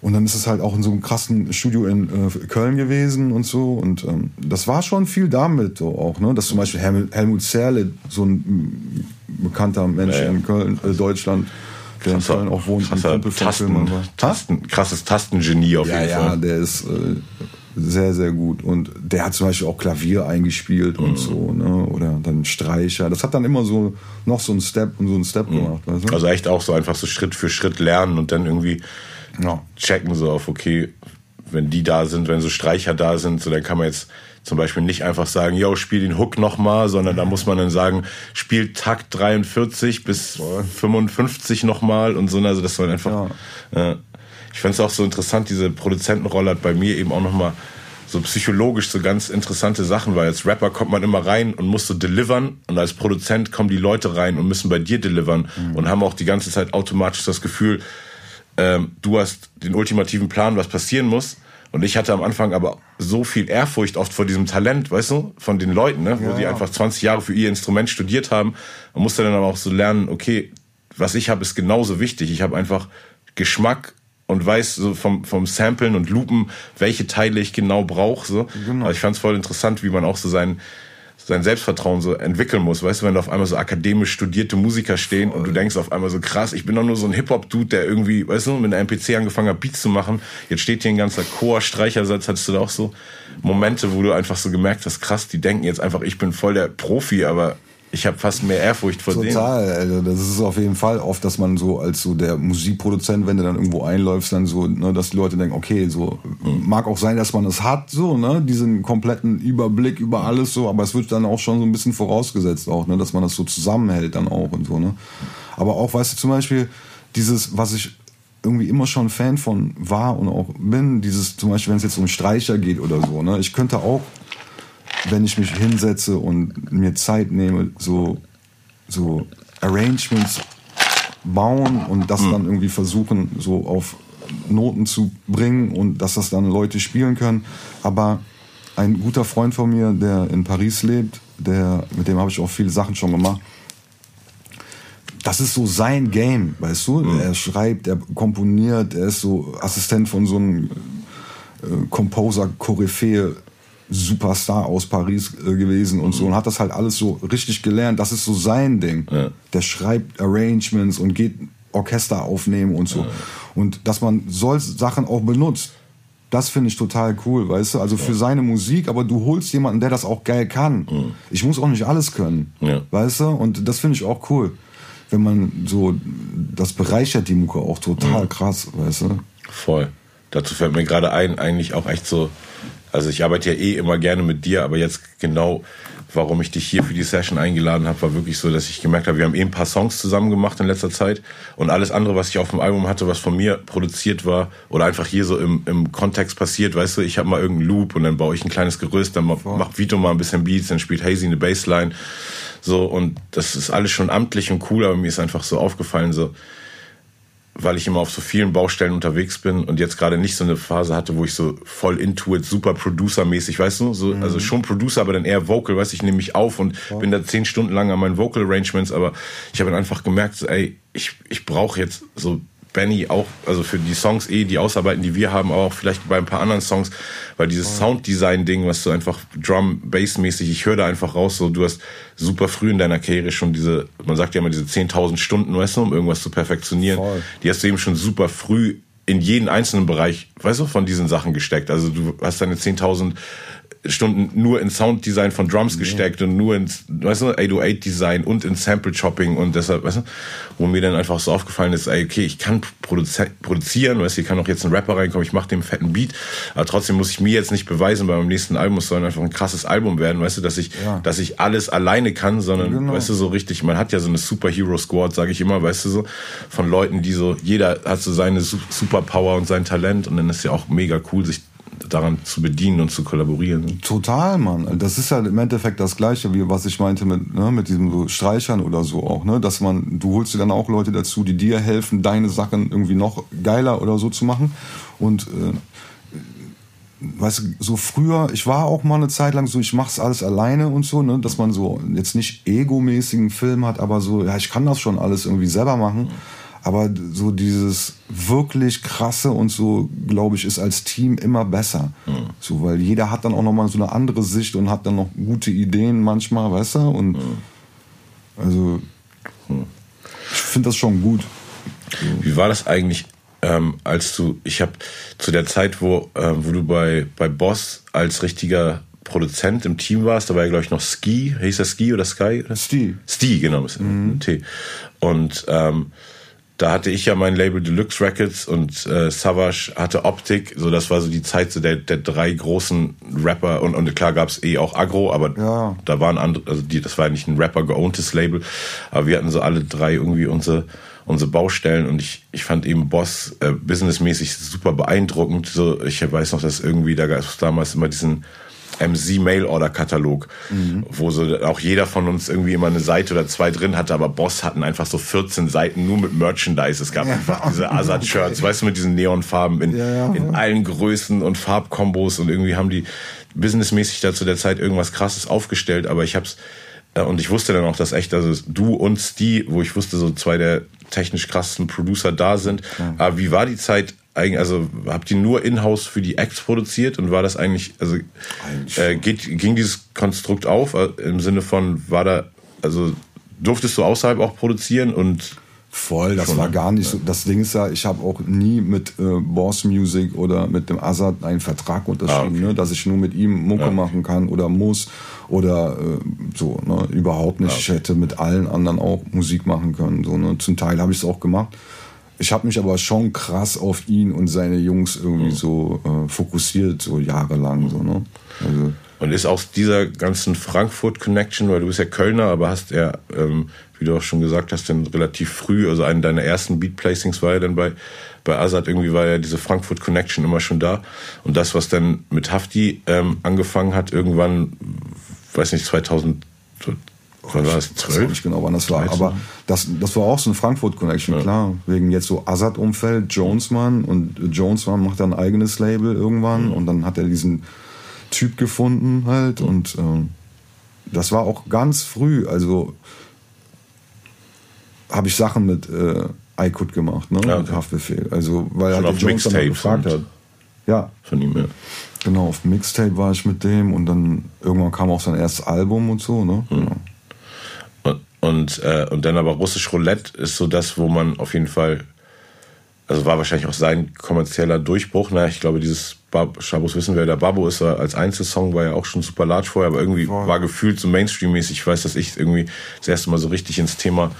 Und dann ist es halt auch in so einem krassen Studio in äh, Köln gewesen und so. Und ähm, das war schon viel damit so auch, ne? Dass zum Beispiel Helmut, Helmut Zerle, so ein bekannter Mensch ja, ja. in Köln, äh, Deutschland, der krasser, in Köln auch wohnt, krasser Tasten, Tasten, krasses Tastengenie auf ja, jeden Fall. Ja, der ist äh, sehr, sehr gut. Und der hat zum Beispiel auch Klavier eingespielt mhm. und so, ne? Oder dann Streicher. Das hat dann immer so noch so einen Step und so einen Step mhm. gemacht. Weißt du? Also echt auch so einfach so Schritt für Schritt lernen und dann irgendwie ja. checken so auf, okay, wenn die da sind, wenn so Streicher da sind, so dann kann man jetzt zum Beispiel nicht einfach sagen, yo, spiel den Hook nochmal, sondern da muss man dann sagen, spiel Takt 43 bis 55 nochmal und so, also das soll einfach, ja. äh, ich fand es auch so interessant, diese Produzentenrolle hat bei mir eben auch nochmal so psychologisch so ganz interessante Sachen, weil als Rapper kommt man immer rein und muss so delivern und als Produzent kommen die Leute rein und müssen bei dir delivern mhm. und haben auch die ganze Zeit automatisch das Gefühl, ähm, du hast den ultimativen Plan, was passieren muss und ich hatte am Anfang aber so viel Ehrfurcht oft vor diesem Talent, weißt du, von den Leuten, ne? wo ja. die einfach 20 Jahre für ihr Instrument studiert haben. Man musste dann aber auch so lernen, okay, was ich habe, ist genauso wichtig. Ich habe einfach Geschmack und weiß so vom, vom Samplen und Lupen, welche Teile ich genau brauche. So. Genau. Aber ich fand es voll interessant, wie man auch so sein, sein Selbstvertrauen so entwickeln muss. Weißt du, wenn da auf einmal so akademisch studierte Musiker stehen Voll. und du denkst auf einmal so krass, ich bin doch nur so ein Hip-Hop-Dude, der irgendwie, weißt du, mit einer MPC angefangen hat, Beats zu machen. Jetzt steht hier ein ganzer Chor, Streichersatz. Hattest du da auch so Momente, wo du einfach so gemerkt hast, krass, die denken jetzt einfach, ich bin voll der Profi, aber ich habe fast mehr Ehrfurcht vor denen. Total, also das ist auf jeden Fall oft, dass man so als so der Musikproduzent, wenn du dann irgendwo einläufst, dann so, ne, dass die Leute denken, okay, so mag auch sein, dass man es hat, so, ne, diesen kompletten Überblick über alles so, aber es wird dann auch schon so ein bisschen vorausgesetzt auch, ne, dass man das so zusammenhält dann auch und so, ne. Aber auch, weißt du, zum Beispiel dieses, was ich irgendwie immer schon Fan von war und auch bin, dieses zum Beispiel, wenn es jetzt um Streicher geht oder so, ne, ich könnte auch wenn ich mich hinsetze und mir Zeit nehme, so, so Arrangements bauen und das dann irgendwie versuchen, so auf Noten zu bringen und dass das dann Leute spielen können. Aber ein guter Freund von mir, der in Paris lebt, der, mit dem habe ich auch viele Sachen schon gemacht. Das ist so sein Game, weißt du? Mhm. Er schreibt, er komponiert, er ist so Assistent von so einem äh, Composer-Koryphäe Superstar aus Paris äh, gewesen und so und hat das halt alles so richtig gelernt. Das ist so sein Ding. Ja. Der schreibt Arrangements und geht Orchester aufnehmen und so. Ja. Und dass man solche Sachen auch benutzt. Das finde ich total cool, weißt du? Also für seine Musik, aber du holst jemanden, der das auch geil kann. Mhm. Ich muss auch nicht alles können, weißt du? Und das finde ich auch cool. Wenn man so, das bereichert die Mucke auch total mhm. krass, weißt du? Voll. Dazu fällt mir gerade ein, eigentlich auch echt so also ich arbeite ja eh immer gerne mit dir, aber jetzt genau, warum ich dich hier für die Session eingeladen habe, war wirklich so, dass ich gemerkt habe, wir haben eh ein paar Songs zusammen gemacht in letzter Zeit und alles andere, was ich auf dem Album hatte, was von mir produziert war oder einfach hier so im, im Kontext passiert, weißt du, ich habe mal irgendeinen Loop und dann baue ich ein kleines Gerüst, dann macht Vito mal ein bisschen Beats, dann spielt Hazy eine Bassline, so und das ist alles schon amtlich und cool, aber mir ist einfach so aufgefallen, so weil ich immer auf so vielen Baustellen unterwegs bin und jetzt gerade nicht so eine Phase hatte, wo ich so voll into it, super Producer-mäßig, weißt du, so, mhm. also schon Producer, aber dann eher Vocal, weißt du, ich nehme mich auf und ja. bin da zehn Stunden lang an meinen Vocal Arrangements, aber ich habe dann einfach gemerkt, so, ey, ich, ich brauche jetzt so Benny auch, also für die Songs eh, die Ausarbeiten, die wir haben, aber auch vielleicht bei ein paar anderen Songs, weil dieses oh. Sounddesign-Ding, was so einfach Drum-Bass-mäßig, ich höre da einfach raus, so du hast super früh in deiner Karriere schon diese, man sagt ja immer diese 10.000 Stunden, weißt du, um irgendwas zu perfektionieren. Voll. Die hast du eben schon super früh in jeden einzelnen Bereich, weißt du, von diesen Sachen gesteckt. Also du hast deine 10.000 Stunden nur in Sounddesign von Drums gesteckt und nur ins, weißt du, 808-Design und in Sample-Chopping und deshalb, weißt du, wo mir dann einfach so aufgefallen ist, ey, okay, ich kann produzi produzieren, weißt du, hier kann auch jetzt ein Rapper reinkommen, ich mache dem fetten Beat, aber trotzdem muss ich mir jetzt nicht beweisen, bei meinem nächsten Album es soll einfach ein krasses Album werden, weißt du, dass ich, Ja. dass ich alles alleine kann, sondern, Genau. weißt du, so richtig, man hat ja so eine Superhero-Squad, sage ich immer, weißt du, so, von Leuten, die so, jeder hat so seine Su- Superpower und sein Talent und dann ist ja auch mega cool, sich daran zu bedienen und zu kollaborieren. Total, Mann. Das ist ja im Endeffekt das Gleiche, wie was ich meinte mit, ne, mit diesem Streichern oder so auch, ne? Dass man, du holst dir dann auch Leute dazu, die dir helfen, deine Sachen irgendwie noch geiler oder so zu machen. Und äh, weißt du, so früher, ich war auch mal eine Zeit lang so, ich mach's alles alleine und so, ne, dass man so jetzt nicht egomäßigen Film hat, aber so, ja, ich kann das schon alles irgendwie selber machen. Aber so dieses wirklich krasse und so, glaube ich, ist als Team immer besser. So, weil jeder hat dann auch nochmal so eine andere Sicht und hat dann noch gute Ideen manchmal, weißt du? Und also, ich finde das schon gut. Wie war das eigentlich, ähm, als du, ich habe zu der Zeit, wo, ähm, wo du bei, bei Boss als richtiger Produzent im Team warst, da war ja, glaube ich, noch Ski, hieß das Ski oder Sky? Oder? Sti. Sti, genau, mit mhm. T. Und ähm, da hatte ich ja mein Label Deluxe Records und äh, Savage hatte Optik, so das war so die Zeit so der, der drei großen Rapper und, und klar gab's eh auch Agro, aber Ja. da waren andere, also die, das war ja nicht ein Rapper geowntes Label, aber wir hatten so alle drei irgendwie unsere unsere Baustellen und ich, ich fand eben Boss äh, businessmäßig super beeindruckend. So, ich weiß noch, dass irgendwie, da gab es damals immer diesen MC-Mail-Order-Katalog, wo so auch jeder von uns irgendwie immer eine Seite oder zwei drin hatte, aber Boss hatten einfach so 14 Seiten nur mit Merchandise. Es gab einfach diese Azad-Shirts, weißt du, mit diesen Neonfarben in, Ja, ja. in allen Größen und Farbkombos und irgendwie haben die businessmäßig da zu der Zeit irgendwas krasses aufgestellt, aber ich hab's äh, und ich wusste dann auch, dass echt, also du und Steve, wo ich wusste, so zwei der technisch krassesten Producer da sind. Aber wie war die Zeit also habt ihr nur in-house für die Acts produziert und war das eigentlich, also Eigentlich äh, geht, ging dieses Konstrukt auf äh, im Sinne von, war da, also durftest du außerhalb auch produzieren und Voll, das war ne? gar nicht so. Das Ding ist ja, ich habe auch nie mit äh, Boss Music oder mit dem Azad einen Vertrag unterschrieben, Ah, okay. ne, dass ich nur mit ihm Mucke Ja. machen kann oder muss oder äh, so, ne, überhaupt nicht. Ah, Ich hätte mit allen anderen auch Musik machen können. So, ne. Zum Teil habe ich es auch gemacht. Ich habe mich aber schon krass auf ihn und seine Jungs irgendwie Mhm. so äh, fokussiert, so jahrelang. So, ne? also, Und ist aus dieser ganzen Frankfurt-Connection, weil du bist ja Kölner, aber hast ja, ähm, wie du auch schon gesagt hast, dann relativ früh, also einen deiner ersten Beat-Placings war ja dann bei, bei Azad, irgendwie war ja diese Frankfurt-Connection immer schon da. Und das, was dann mit Hafti ähm, angefangen hat, irgendwann, weiß nicht, 2000, wann war das, Ich weiß 12? nicht genau, wann das war. 13? Aber das, das war auch so ein Frankfurt-Connection, klar. Wegen jetzt so Assad-Umfeld, Jonesman. Und Jonesman macht dann ein eigenes Label irgendwann. Mhm. Und dann hat er diesen Typ gefunden halt. Und ähm, das war auch ganz früh. Also habe ich Sachen mit äh, iCut gemacht, ne? Ja, Mit okay. Haftbefehl. Also, weil Schon halt auf der Jones dann gefragt hat. Ja, Von ihm, ja. genau, auf Mixtape war ich mit dem und dann irgendwann kam auch sein erstes Album und so, ne? Mhm. Genau. Und, äh, und dann aber russisch Roulette ist so das, wo man auf jeden Fall, also war wahrscheinlich auch sein kommerzieller Durchbruch. Na, ich glaube, dieses Bab, Schabos wissen, wer der Babo ist, als Einzelsong war ja auch schon super large vorher, aber irgendwie Voll. war gefühlt so Mainstream-mäßig. Ich weiß, dass ich irgendwie das erste Mal so richtig ins Thema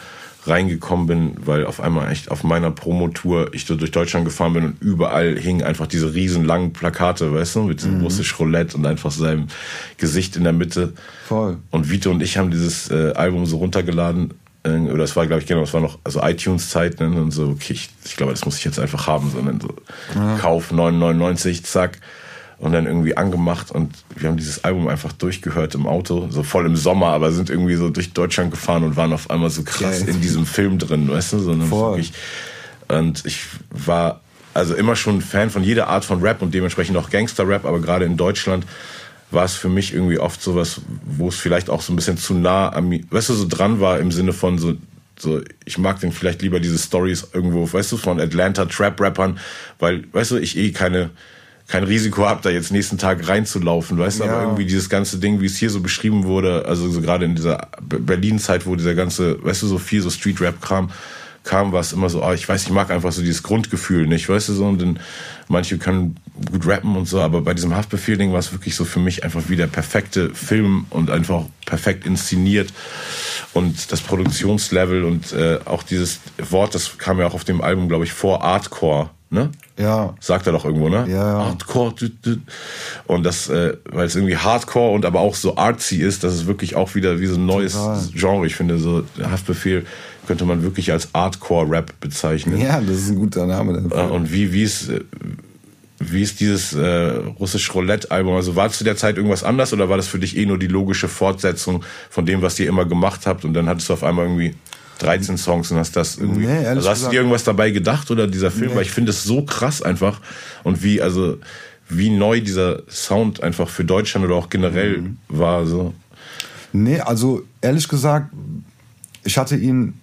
reingekommen bin, weil auf einmal echt auf meiner Promotour ich so durch Deutschland gefahren bin und überall hingen einfach diese riesen langen Plakate, weißt du, mit diesem russisch Roulette und einfach seinem Gesicht in der Mitte. Voll. Und Vito und ich haben dieses äh, Album so runtergeladen. Äh, oder es war, glaube ich, genau, es war noch also iTunes-Zeit. Ne? Und so, okay, ich, ich glaube, das muss ich jetzt einfach haben. Sondern so Kauf 9,99, zack. Und dann irgendwie angemacht. Und wir haben dieses Album einfach durchgehört im Auto. So voll im Sommer, aber sind irgendwie so durch Deutschland gefahren und waren auf einmal so krass Geil. in diesem Film drin, weißt du? Sondern Voll. wirklich. Und ich war also immer schon Fan von jeder Art von Rap und dementsprechend auch Gangster-Rap, aber gerade in Deutschland war es für mich irgendwie oft sowas, wo es vielleicht auch so ein bisschen zu nah an mir, weißt du, so dran war im Sinne von so, so ich mag den vielleicht lieber diese Stories irgendwo, weißt du, von Atlanta Trap-Rappern, weil, weißt du, ich eh keine, kein Risiko habe, da jetzt nächsten Tag reinzulaufen, weißt du, Ja. aber irgendwie dieses ganze Ding, wie es hier so beschrieben wurde, also so gerade in dieser Be- Berlin-Zeit, wo dieser ganze, weißt du, so viel so Street-Rap-Kram kam, war es immer so, oh, ich weiß, ich mag einfach so dieses Grundgefühl nicht, weißt du so, und dann manche können gut rappen und so, aber bei diesem Haftbefehl-Ding war es wirklich so für mich einfach wie der perfekte Film und einfach perfekt inszeniert. Und das Produktionslevel und äh, auch dieses Wort, das kam ja auch auf dem Album, glaube ich, vor Artcore, ne? Ja. Sagt er doch irgendwo, ne? Ja. Hardcore. Und das, äh, weil es irgendwie Hardcore und aber auch so artsy ist, das ist wirklich auch wieder wie so ein neues Total. Genre. Ich finde, so Haftbefehl könnte man wirklich als Hardcore-Rap bezeichnen. Ja, das ist ein guter Name. Äh, dafür. Und wie, wie ist, äh, wie ist dieses äh, russisch Roulette-Album? Also war zu der Zeit irgendwas anders oder war das für dich eh nur die logische Fortsetzung von dem, was ihr immer gemacht habt und dann hattest du auf einmal irgendwie 13 Songs und hast das irgendwie. Nee, also hast du gesagt- dir irgendwas dabei gedacht oder dieser Film? Nee. Weil ich finde es so krass einfach und wie, also wie neu dieser Sound einfach für Deutschland oder auch generell Mhm. war. So. Nee, also ehrlich gesagt, ich hatte ihn,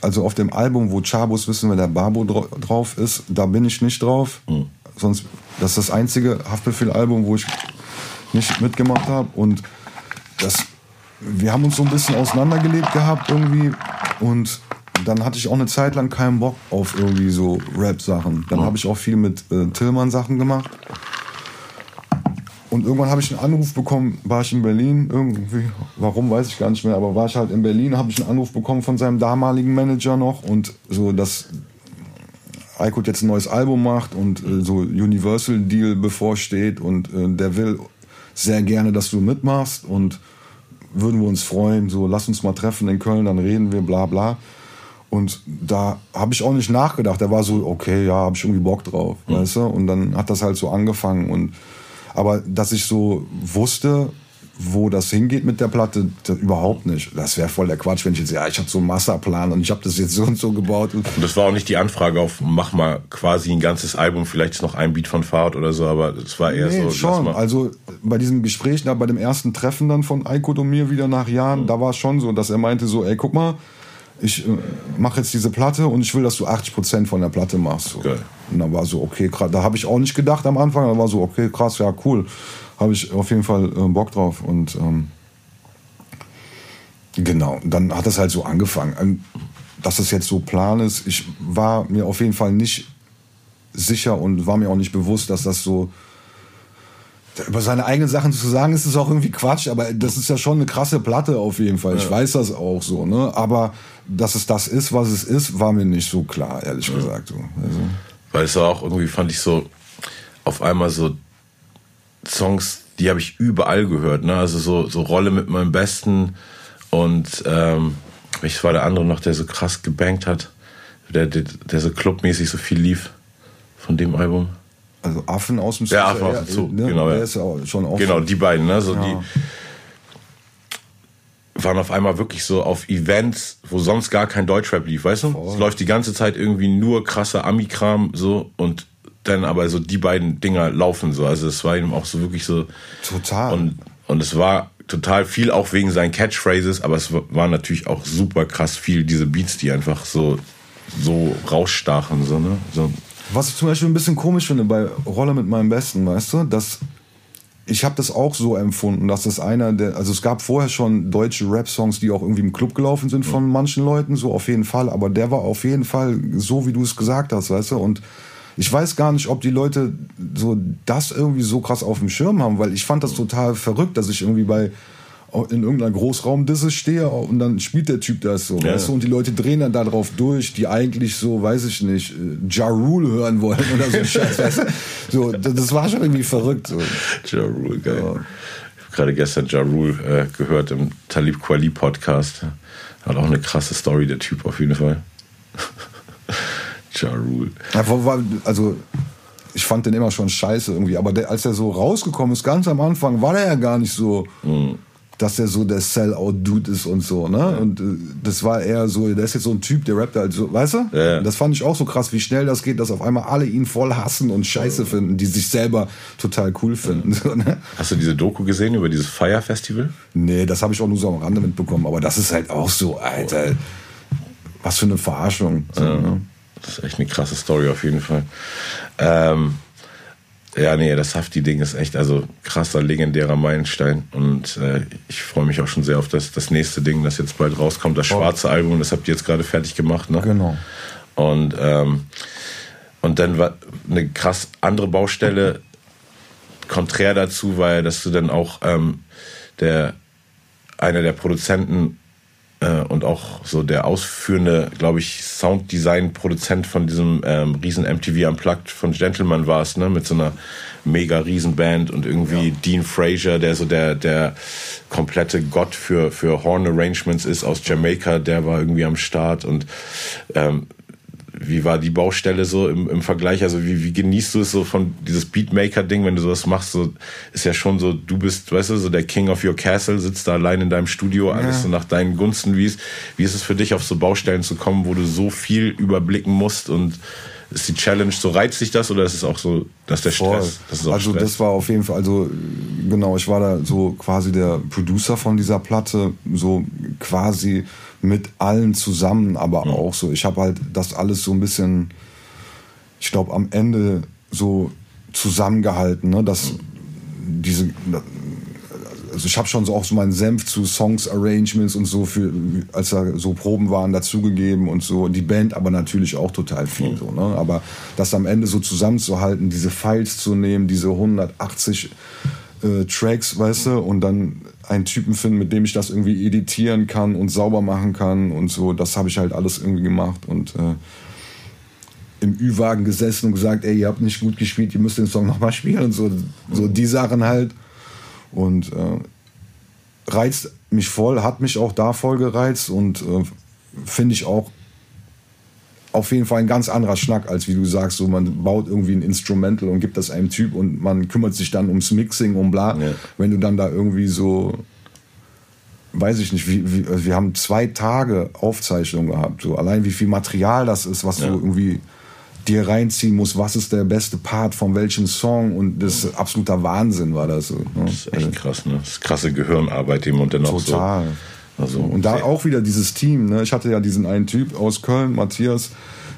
also auf dem Album, wo Chabos wissen, wer der Babo dra drauf ist, da bin ich nicht drauf. Sonst, das ist das einzige Haftbefehl-Album, wo ich nicht mitgemacht habe. Und das, wir haben uns so ein bisschen auseinandergelebt gehabt irgendwie. Und dann hatte ich auch eine Zeit lang keinen Bock auf irgendwie so Rap-Sachen. Dann habe ich auch viel mit äh, Tillmann Sachen gemacht. Und irgendwann habe ich einen Anruf bekommen, war ich in Berlin, irgendwie, warum weiß ich gar nicht mehr, aber war ich halt in Berlin, habe ich einen Anruf bekommen von seinem damaligen Manager noch. Und so, dass Aykut jetzt ein neues Album macht und äh, so Universal Deal bevorsteht. Und äh, der will sehr gerne, dass du mitmachst. Und würden wir uns freuen, so lass uns mal treffen in Köln, dann reden wir, bla bla. Und da habe ich auch nicht nachgedacht. Der war so, okay, ja, habe ich irgendwie Bock drauf, weißt du? Und dann hat das halt so angefangen. Und aber dass ich so wusste, wo das hingeht mit der Platte, das, überhaupt nicht. Das wäre voll der Quatsch, wenn ich jetzt, ja, ich habe so einen Masterplan und ich habe das jetzt so und so gebaut. Und das war auch nicht die Anfrage auf, mach mal quasi ein ganzes Album, vielleicht ist noch ein Beat von Fahrt oder so, aber es war eher Nee, so. schon. Also bei diesem Gespräch, da bei dem ersten Treffen dann von Aykut und mir wieder nach Jahren, da war es schon so, dass er meinte so, ey, guck mal, ich äh, mache jetzt diese Platte und ich will, dass du 80% von der Platte machst. So. Geil. Und dann war so, okay, krass. Da habe ich auch nicht gedacht am Anfang, da war so, okay, krass, ja, cool. Habe ich auf jeden Fall äh, Bock drauf. Und ähm, genau, dann hat das halt so angefangen. Ähm, Dass das jetzt so Plan ist, ich war mir auf jeden Fall nicht sicher und war mir auch nicht bewusst, dass das so über seine eigenen Sachen zu sagen, ist es auch irgendwie Quatsch, aber das ist ja schon eine krasse Platte auf jeden Fall. Ich weiß das auch so, ne? Aber dass es das ist, was es ist, war mir nicht so klar, ehrlich gesagt. So. Also, Weil es war auch irgendwie, fand ich so, auf einmal so Songs, die habe ich überall gehört. Ne? Also so, so Rolle mit meinem Besten und ähm, welches war der andere noch, der so krass gebankt hat, der, der, der so clubmäßig so viel lief von dem Album. also Affen aus dem Ja, Zoo, Affen aus dem Zoo, ne? genau, Der ja. ist ja auch schon auch Genau, die beiden, ne? So Ja. die waren auf einmal wirklich so auf Events, wo sonst gar kein Deutschrap lief, weißt du? Es läuft die ganze Zeit irgendwie nur krasser Ami-Kram so und dann aber so die beiden Dinger laufen so. Also es war ihm auch so wirklich so Total. und und es war total viel auch wegen seinen Catchphrases, aber es war natürlich auch super krass viel diese Beats, die einfach so so rausstachen so, ne? So Was ich zum Beispiel ein bisschen komisch finde bei Rolle mit meinem Besten, weißt du, dass ich habe das auch so empfunden, dass das einer der, also es gab vorher schon deutsche Rap-Songs, die auch irgendwie im Club gelaufen sind von manchen Leuten, so auf jeden Fall, aber der war auf jeden Fall so, wie du es gesagt hast, weißt du, und ich weiß gar nicht, ob die Leute so das irgendwie so krass auf dem Schirm haben, weil ich fand das total verrückt, dass ich irgendwie bei in irgendeiner Großraumdisse stehe und dann spielt der Typ das so, Ja. weißt du, und die Leute drehen dann da drauf durch, die eigentlich so, weiß ich nicht, äh, Ja Rule hören wollen oder so Scheiß, weißt du? So, das war schon irgendwie verrückt. So. Ja Rule, geil. Ich habe gerade gestern Ja Rule äh, gehört im Talib Kweli Podcast. Hat auch eine krasse Story, der Typ auf jeden Fall. ja Rule. Ja, Also, ich fand den immer schon scheiße irgendwie, aber der, als er so rausgekommen ist, ganz am Anfang, war der ja gar nicht so, dass er so der Sellout-Dude ist und so, ne? Und äh, das war eher so, der ist jetzt so ein Typ, der rappt halt so, weißt du? Ja, ja. Das fand ich auch so krass, wie schnell das geht, dass auf einmal alle ihn voll hassen und scheiße finden, die sich selber total cool finden. So, ne? Hast du diese Doku gesehen über dieses Fire Festival? Nee, das habe ich auch nur so am Rande mitbekommen, aber das ist halt auch so, Alter, was für eine Verarschung. So, ne? Das ist echt eine krasse Story auf jeden Fall. Ähm, Ja, nee, das Hafti-Ding ist echt, also krasser, legendärer Meilenstein. Und äh, ich freue mich auch schon sehr auf das, das nächste Ding, das jetzt bald rauskommt, das schwarze oh. Album, das habt ihr jetzt gerade fertig gemacht, ne? Genau. Und, ähm, und dann war eine krass andere Baustelle, konträr dazu, weil dass du dann auch ähm, der einer der Produzenten und auch so der ausführende, glaube ich, Sounddesign-Produzent von diesem ähm, riesen MTV Unplugged von Gentleman war es, ne, mit so einer mega riesen Band und irgendwie ja. Dean Fraser, der so der der komplette Gott für für Horn Arrangements ist aus Jamaika, der war irgendwie am Start und ähm, wie war die Baustelle so im, im Vergleich? Also wie, wie genießt du es so von dieses Beatmaker-Ding, wenn du sowas machst? So ist ja schon so, du bist, weißt du, so der King of your Castle, sitzt da allein in deinem Studio, alles ja. so nach deinen Gunsten. Wie ist, wie ist es für dich, auf so Baustellen zu kommen, wo du so viel überblicken musst und ist die Challenge, so reizt sich das oder ist es auch so, dass der Voll. Stress? Das also Stress? das war auf jeden Fall, also genau, ich war da so quasi der Producer von dieser Platte, so quasi mit allen zusammen, aber mhm. auch so. Ich habe halt das alles so ein bisschen, ich glaube, am Ende so zusammengehalten, ne? dass diese also ich habe schon so auch so meinen Senf zu Songs, Arrangements und so für, als da so Proben waren, dazugegeben und so. Die Band aber natürlich auch total viel so, ne? Aber das am Ende so zusammenzuhalten, diese Files zu nehmen, diese 180 äh, Tracks, weißt du, und dann einen Typen finden, mit dem ich das irgendwie editieren kann und sauber machen kann und so. Das habe ich halt alles irgendwie gemacht und äh, im Ü-Wagen gesessen und gesagt, ey, ihr habt nicht gut gespielt, ihr müsst den Song nochmal spielen und so. So die Sachen halt. Und äh, reizt mich voll, hat mich auch da voll gereizt und äh, finde ich auch auf jeden Fall ein ganz anderer Schnack, als wie du sagst, so man baut irgendwie ein Instrumental und gibt das einem Typ und man kümmert sich dann ums Mixing und bla. Ja. Wenn du dann da irgendwie so, weiß ich nicht, wie, wie, wir haben zwei Tage Aufzeichnung gehabt, so allein wie viel Material das ist, was ja. du irgendwie dir reinziehen musst, was ist der beste Part von welchem Song und das ist absoluter Wahnsinn war das so. Ne? Das ist echt krass, ne? Das ist krasse Gehirnarbeit, die man dann auch so also, und da auch wieder dieses Team. Ne? Ich hatte ja diesen einen Typ aus Köln, Matthias,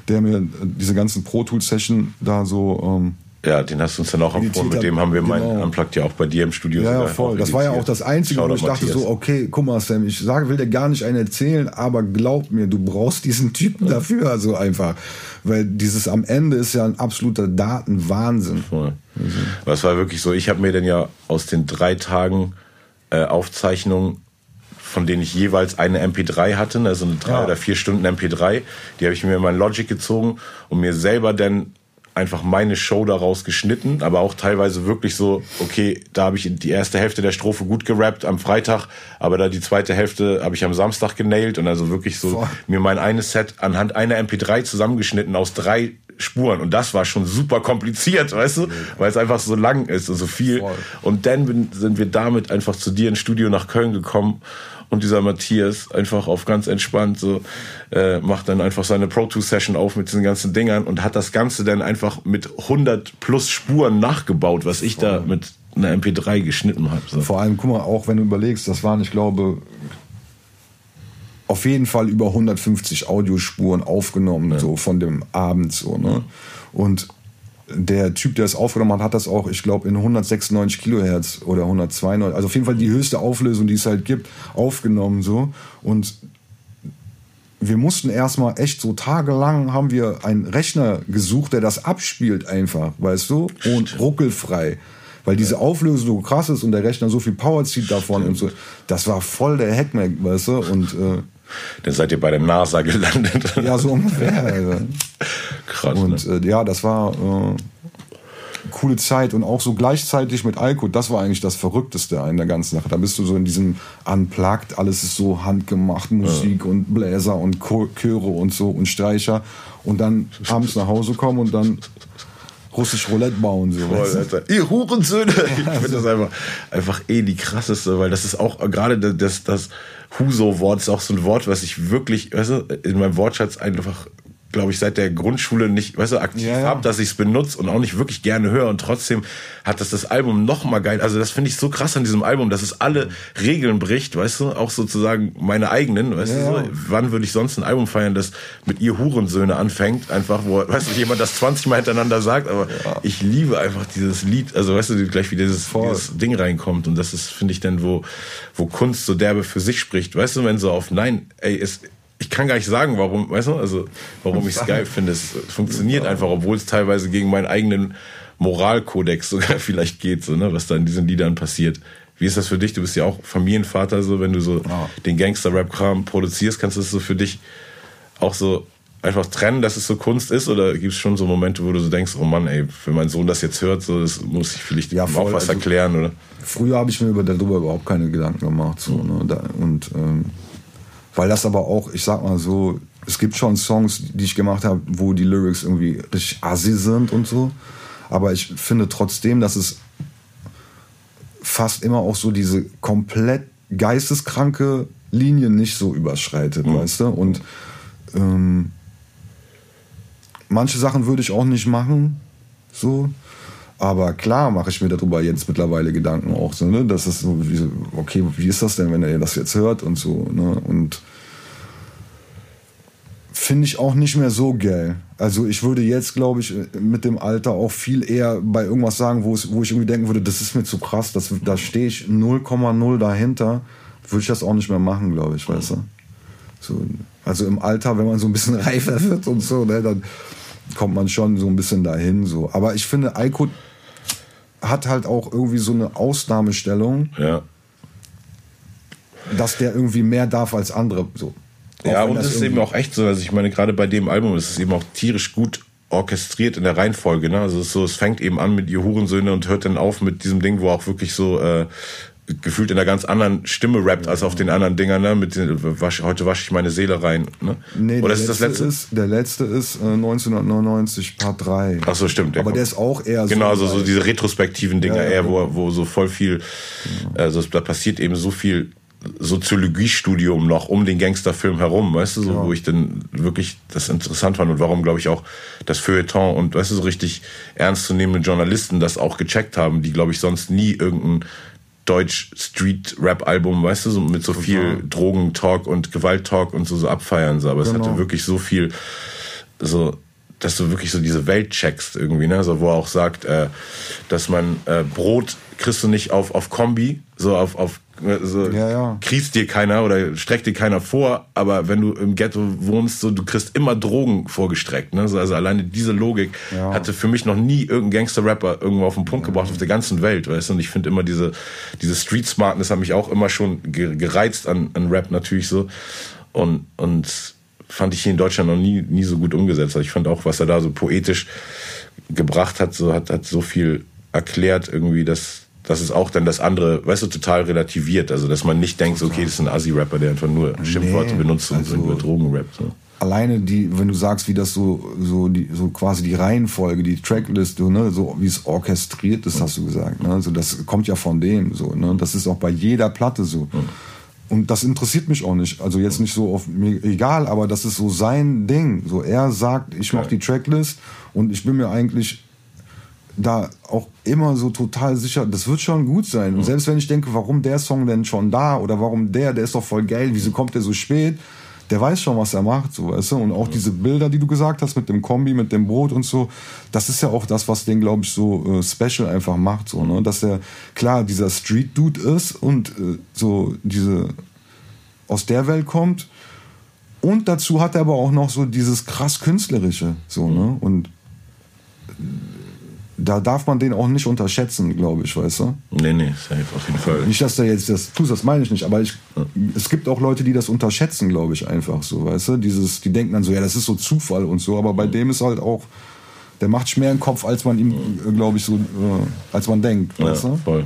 der mir diese ganzen Pro Tool Session da so ähm, ja, den hast du uns dann auch empfohlen. Mit dem haben wir genau. meinen Unplugged ja auch bei dir im Studio. Ja, ja voll. Das war ja auch das Einzige, Schau wo ich dachte Matthias. so, okay, guck mal, Sam, ich sage, will dir gar nicht einen erzählen, aber glaub mir, du brauchst diesen Typen ja. dafür, also einfach. Weil dieses am Ende ist ja ein absoluter Datenwahnsinn. Voll. Mhm. Aber es war wirklich so, ich habe mir dann ja aus den drei Tagen äh, Aufzeichnung von denen ich jeweils eine MP3 hatte, also eine drei ja. oder vier Stunden MP3. Die habe ich mir in mein Logic gezogen und mir selber dann einfach meine Show daraus geschnitten, aber auch teilweise wirklich so, okay, da habe ich die erste Hälfte der Strophe gut gerappt am Freitag, aber da die zweite Hälfte habe ich am Samstag genailt und also wirklich so Voll. mir mein eines Set anhand einer MP3 zusammengeschnitten aus drei Spuren und das war schon super kompliziert, weißt du, weil es einfach so lang ist und so viel. Voll. Und dann sind wir damit einfach zu dir ins Studio nach Köln gekommen und dieser Matthias einfach auf ganz entspannt so äh, macht dann einfach seine Pro Tool Session auf mit diesen ganzen Dingern und hat das Ganze dann einfach mit 100 plus Spuren nachgebaut, was ich da mit einer MP3 geschnitten habe. So. Vor allem, guck mal, auch wenn du überlegst, das waren, ich glaube, auf jeden Fall über 150 Audiospuren aufgenommen, ja. so von dem Abend so, ne? Und der Typ, der es aufgenommen hat, hat das auch, ich glaube, in 196 Kilohertz oder 192, also auf jeden Fall die höchste Auflösung, die es halt gibt, aufgenommen so. Und wir mussten erstmal echt so tagelang haben wir einen Rechner gesucht, der das abspielt einfach, weißt du, und ruckelfrei. Weil diese Auflösung so krass ist und der Rechner so viel Power zieht davon Stimmt. und so. Das war voll der Hackmack, weißt du, und äh, dann seid ihr bei der NASA gelandet. Ja, so ungefähr. Also. Krass. Und ne? äh, ja, das war äh, coole Zeit und auch so gleichzeitig mit Alko. Das war eigentlich das Verrückteste in der ganzen Sache. Da bist du so in diesem Unplugged, alles ist so handgemacht, Musik ja. und Bläser und Chöre und so und Streicher. Und dann abends nach Hause kommen und dann russisch Roulette bauen. So, Voll. Ihr Hurensöhne! Ich finde das einfach, einfach eh die krasseste, weil das ist auch gerade das, das Huso-Wort ist auch so ein Wort, was ich wirklich, du, in meinem Wortschatz einfach glaube ich, seit der Grundschule nicht, weißt du, aktiv ja, ja. habe, dass ich es benutze und auch nicht wirklich gerne höre. Und trotzdem hat das das Album noch mal geil. Also das finde ich so krass an diesem Album, dass es alle Regeln bricht, weißt du, auch sozusagen meine eigenen, weißt ja, du, so, wann würde ich sonst ein Album feiern, das mit ihr Hurensöhne anfängt, einfach, wo, weißt du, jemand das 20 Mal hintereinander sagt, aber ich liebe einfach dieses Lied, also weißt du, gleich wie dieses, dieses Ding reinkommt und das ist, finde ich dann, wo, wo Kunst so derbe für sich spricht, weißt du, wenn so auf, nein, ey, es, ich kann gar nicht sagen, warum, weißt du, also warum ich es geil finde. Es funktioniert einfach, obwohl es teilweise gegen meinen eigenen Moralkodex sogar vielleicht geht, so, ne, was da in diesen Liedern passiert. Wie ist das für dich? Du bist ja auch Familienvater, so wenn du so ja. den Gangster-Rap-Kram produzierst, kannst du das so für dich auch so einfach trennen, dass es so Kunst ist? Oder gibt es schon so Momente, wo du so denkst, oh Mann, ey, wenn mein Sohn das jetzt hört, so, das muss ich vielleicht ja, voll, auch was also, erklären, oder? Früher habe ich mir über darüber überhaupt keine Gedanken gemacht. So, ne? Und ähm, weil das aber auch, ich sag mal so, es gibt schon Songs, die ich gemacht habe, wo die Lyrics irgendwie richtig assi sind und so. Aber ich finde trotzdem, dass es fast immer auch so diese komplett geisteskranke Linie nicht so überschreitet, mhm. weißt du? Und ähm, manche Sachen würde ich auch nicht machen, so. Aber klar mache ich mir darüber jetzt mittlerweile Gedanken auch so, ne? Das ist so, okay, wie ist das denn, wenn er das jetzt hört und so, ne? Und finde ich auch nicht mehr so geil. Also ich würde jetzt, glaube ich, mit dem Alter auch viel eher bei irgendwas sagen, wo, es, wo ich irgendwie denken würde, das ist mir zu krass, das, da stehe ich 0,0 dahinter, würde ich das auch nicht mehr machen, glaube ich, weißt du? So, also im Alter, wenn man so ein bisschen reifer wird und so, ne, dann kommt man schon so ein bisschen dahin. So. Aber ich finde, Eiko hat halt auch irgendwie so eine Ausnahmestellung, ja. dass der irgendwie mehr darf als andere. So. ja, und es ist eben auch echt so. Also ich meine, gerade bei dem Album ist es eben auch tierisch gut orchestriert in der Reihenfolge. Ne? Also es, so, es fängt eben an mit ihr Hurensöhne und hört dann auf mit diesem Ding, wo auch wirklich so äh, gefühlt in einer ganz anderen Stimme rappt als auf den anderen Dingern, ne? Mit den, wasch, heute wasche ich meine Seele rein. Ne? Nee, Oder ist das letzte? Ist, der letzte ist äh, 1999 Part 3. Ach so, stimmt. Aber der ist auch eher so. Genau, also so diese retrospektiven Dinger, ja, ja, eher, wo, wo so voll viel, also da passiert eben so viel Soziologiestudium noch um den Gangsterfilm herum, weißt du, so, ja. wo ich dann wirklich das interessant fand und warum, glaube ich, auch das Feuilleton und, weißt du, so richtig ernstzunehmende Journalisten das auch gecheckt haben, die, glaube ich, sonst nie irgendein Deutsch-Street-Rap-Album, weißt du, so mit so viel Drogentalk und Gewalttalk und so, so abfeiern. So. Aber genau. es hatte genau. wirklich so viel, so, dass du wirklich so diese Welt checkst irgendwie, ne? So, wo er auch sagt, äh, dass man äh, Brot kriegst du nicht auf, auf Kombi, so auf, auf so ja, ja. kriegst dir keiner oder streckt dir keiner vor, aber wenn du im Ghetto wohnst, so du kriegst immer Drogen vorgestreckt. Ne? So, also alleine diese Logik ja. hatte für mich noch nie irgendein Gangster-Rapper irgendwo auf den Punkt gebracht auf der ganzen Welt, weißt du? Und ich finde immer diese, diese Street Smartness hat mich auch immer schon gereizt an, an Rap natürlich so. Und, und fand ich hier in Deutschland noch nie, nie so gut umgesetzt. Also ich fand auch, was er da so poetisch gebracht hat, so hat, hat so viel erklärt irgendwie, dass das ist auch dann das andere, weißt du, total relativiert. Also, dass man nicht denkt, okay, das ist ein Assi-Rapper, der einfach nur Schimpfworte nee, benutzt und also über Drogen rappt. So. Alleine die, wenn du sagst, wie das so, so, die, so quasi die Reihenfolge, die Tracklist, ne, so wie es orchestriert ist, hast du gesagt. Ne? Also das kommt ja von dem so. Ne? Das ist auch bei jeder Platte so. Mhm. Und das interessiert mich auch nicht. Also jetzt nicht so auf mir egal, aber das ist so sein Ding. So er sagt, ich mache die Tracklist und ich bin mir eigentlich da auch immer so total sicher, das wird schon gut sein. Und selbst wenn ich denke, warum der Song denn schon da oder warum der, der ist doch voll geil, wieso kommt der so spät? Der weiß schon, was er macht, so, weißt du? Und auch diese Bilder, die du gesagt hast mit dem Kombi, mit dem Brot und so, das ist ja auch das, was den, glaube ich, so äh, special einfach macht, so, ne? Dass er, klar, dieser Street-Dude ist und äh, so diese, aus der Welt kommt. Und dazu hat er aber auch noch so dieses krass Künstlerische, so, ne? Und da darf man den auch nicht unterschätzen, glaube ich, weißt du? Nee, nee, safe, auf jeden Fall. Nicht, dass der jetzt das tust, das meine ich nicht, aber ich, ja. es gibt auch Leute, die das unterschätzen, glaube ich, einfach so, weißt du? Dieses, die denken dann so, ja, das ist so Zufall und so, aber bei dem ist halt auch, der macht sich mehr im Kopf, als man ihm, äh, glaube ich, so, äh, als man denkt, ja, weißt du? voll.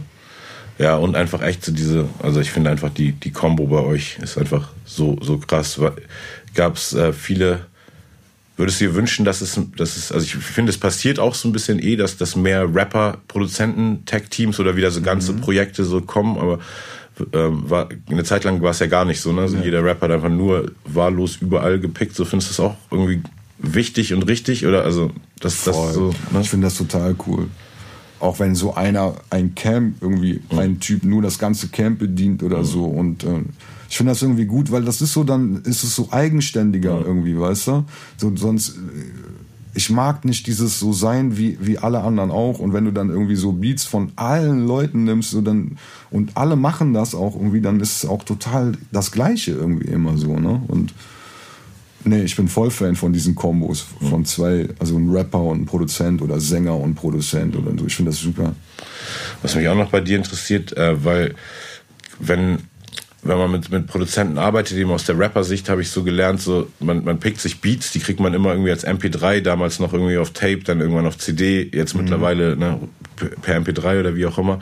Ja, und einfach echt so diese, also ich finde einfach die, die Combo bei euch ist einfach so, so krass. Gab es äh, viele Würdest du dir wünschen, dass es, dass es, also ich finde, es passiert auch so ein bisschen eh, dass, dass mehr Rapper, Produzenten, Tech-Teams oder wieder so ganze mhm. Projekte so kommen, aber ähm, war, eine Zeit lang war es ja gar nicht so, ne? Also ja. jeder Rapper hat einfach nur wahllos überall gepickt. So findest du es auch irgendwie wichtig und richtig oder also das, das so. Ne? Ich finde das total cool. Auch wenn so einer ein Camp irgendwie mhm. ein Typ nur das ganze Camp bedient oder mhm. so und äh, ich finde das irgendwie gut, weil das ist so dann ist es so eigenständiger mhm. irgendwie, weißt du? So, sonst äh, ich mag nicht dieses so sein wie, wie alle anderen auch. Und wenn du dann irgendwie so Beats von allen Leuten nimmst so dann, und alle machen das auch irgendwie, dann ist es auch total das Gleiche irgendwie immer so. Ne? Und nee, ich bin voll Fan von diesen Kombos von zwei, also ein Rapper und ein Produzent oder Sänger und Produzent oder so. Ich finde das super. Was mich auch noch bei dir interessiert, äh, weil wenn wenn man mit, mit Produzenten arbeitet, eben aus der Rapper-Sicht, habe ich so gelernt, so man, man pickt sich Beats, die kriegt man immer irgendwie als MP3, damals noch irgendwie auf Tape, dann irgendwann auf CD, jetzt mhm. mittlerweile ne, per MP3 oder wie auch immer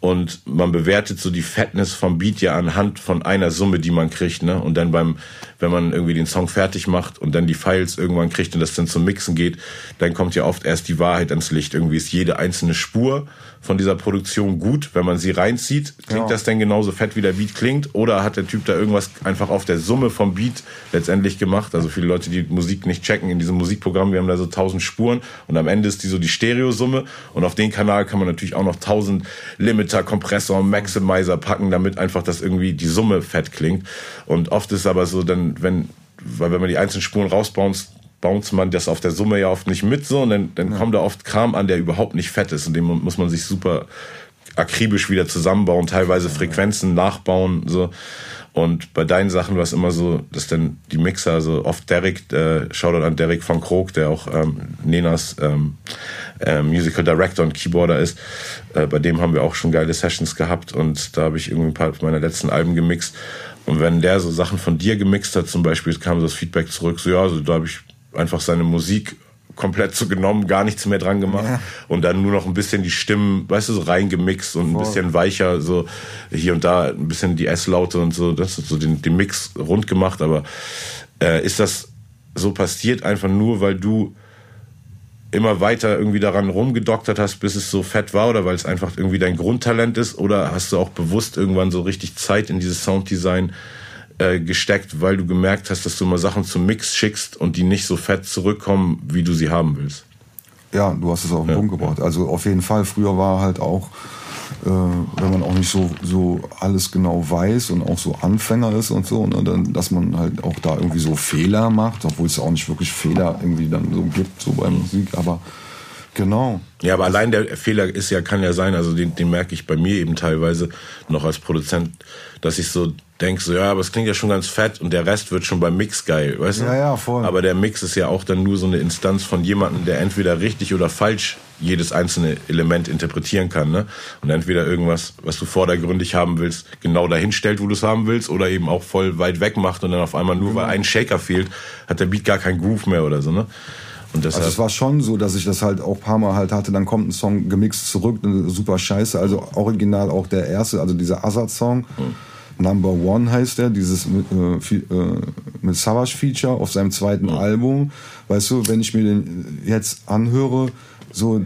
und man bewertet so die Fatness vom Beat ja anhand von einer Summe, die man kriegt, ne? Und dann beim, wenn man irgendwie den Song fertig macht und dann die Files irgendwann kriegt und das dann zum Mixen geht, dann kommt ja oft erst die Wahrheit ans Licht. Irgendwie ist jede einzelne Spur von dieser Produktion gut, wenn man sie reinzieht. Klingt ja. das denn genauso fett, wie der Beat klingt? Oder hat der Typ da irgendwas einfach auf der Summe vom Beat letztendlich gemacht? Also viele Leute, die Musik nicht checken in diesem Musikprogramm, wir haben da so tausend Spuren und am Ende ist die so die Stereosumme und auf den Kanal kann man natürlich auch noch tausend Limit Limiter, Kompressor, Maximizer packen, damit einfach das irgendwie die Summe fett klingt. Und oft ist aber so, dann, wenn, weil wenn man die einzelnen Spuren rausbounce, bounce man das auf der Summe ja oft nicht mit so und dann, dann ja. kommt da oft Kram an, der überhaupt nicht fett ist und dem muss man sich super akribisch wieder zusammenbauen, teilweise Frequenzen nachbauen, so. Und bei deinen Sachen war es immer so, dass dann die Mixer, also oft Derek, äh, Shoutout an Derek von Krog, der auch ähm, Nenas ähm, äh, Musical Director und Keyboarder ist. Äh, bei dem haben wir auch schon geile Sessions gehabt und da habe ich irgendwie ein paar meiner letzten Alben gemixt. Und wenn der so Sachen von dir gemixt hat, zum Beispiel, kam das Feedback zurück, so ja, also da habe ich einfach seine Musik komplett so genommen, gar nichts mehr dran gemacht ja. und dann nur noch ein bisschen die Stimmen, weißt du, so reingemixt und Voll. ein bisschen weicher, so hier und da ein bisschen die S-Laute und so, das so den, den Mix rund gemacht, aber äh, ist das so passiert einfach nur, weil du immer weiter irgendwie daran rumgedoktert hast, bis es so fett war oder weil es einfach irgendwie dein Grundtalent ist oder hast du auch bewusst irgendwann so richtig Zeit in dieses Sounddesign äh, gesteckt, weil du gemerkt hast, dass du mal Sachen zum Mix schickst und die nicht so fett zurückkommen, wie du sie haben willst. Ja, du hast es auf den ja, Punkt gebracht. Ja. Also auf jeden Fall, früher war halt auch, äh, wenn man auch nicht so, so alles genau weiß und auch so Anfänger ist und so, ne, dann, dass man halt auch da irgendwie so Fehler macht, obwohl es auch nicht wirklich Fehler irgendwie dann so gibt, so bei Musik, aber Genau. Ja, aber allein der Fehler ist ja, kann ja sein, also den, den merke ich bei mir eben teilweise noch als Produzent, dass ich so denke, so, ja, aber es klingt ja schon ganz fett und der Rest wird schon beim Mix geil, weißt du? Ja, ja, voll. Aber der Mix ist ja auch dann nur so eine Instanz von jemandem, der entweder richtig oder falsch jedes einzelne Element interpretieren kann, ne? Und entweder irgendwas, was du vordergründig haben willst, genau dahin stellt, wo du es haben willst, oder eben auch voll weit weg macht und dann auf einmal nur, weil mhm. ein Shaker fehlt, hat der Beat gar keinen Groove mehr oder so, ne? Und deshalb also es war schon so, dass ich das halt auch ein paar Mal halt hatte, dann kommt ein Song gemixt zurück, super scheiße. Also original auch der erste, also dieser Azad-Song. Mhm. Number One heißt der, dieses mit, äh, äh, mit Savage Feature auf seinem zweiten mhm. Album. Weißt du, wenn ich mir den jetzt anhöre, so,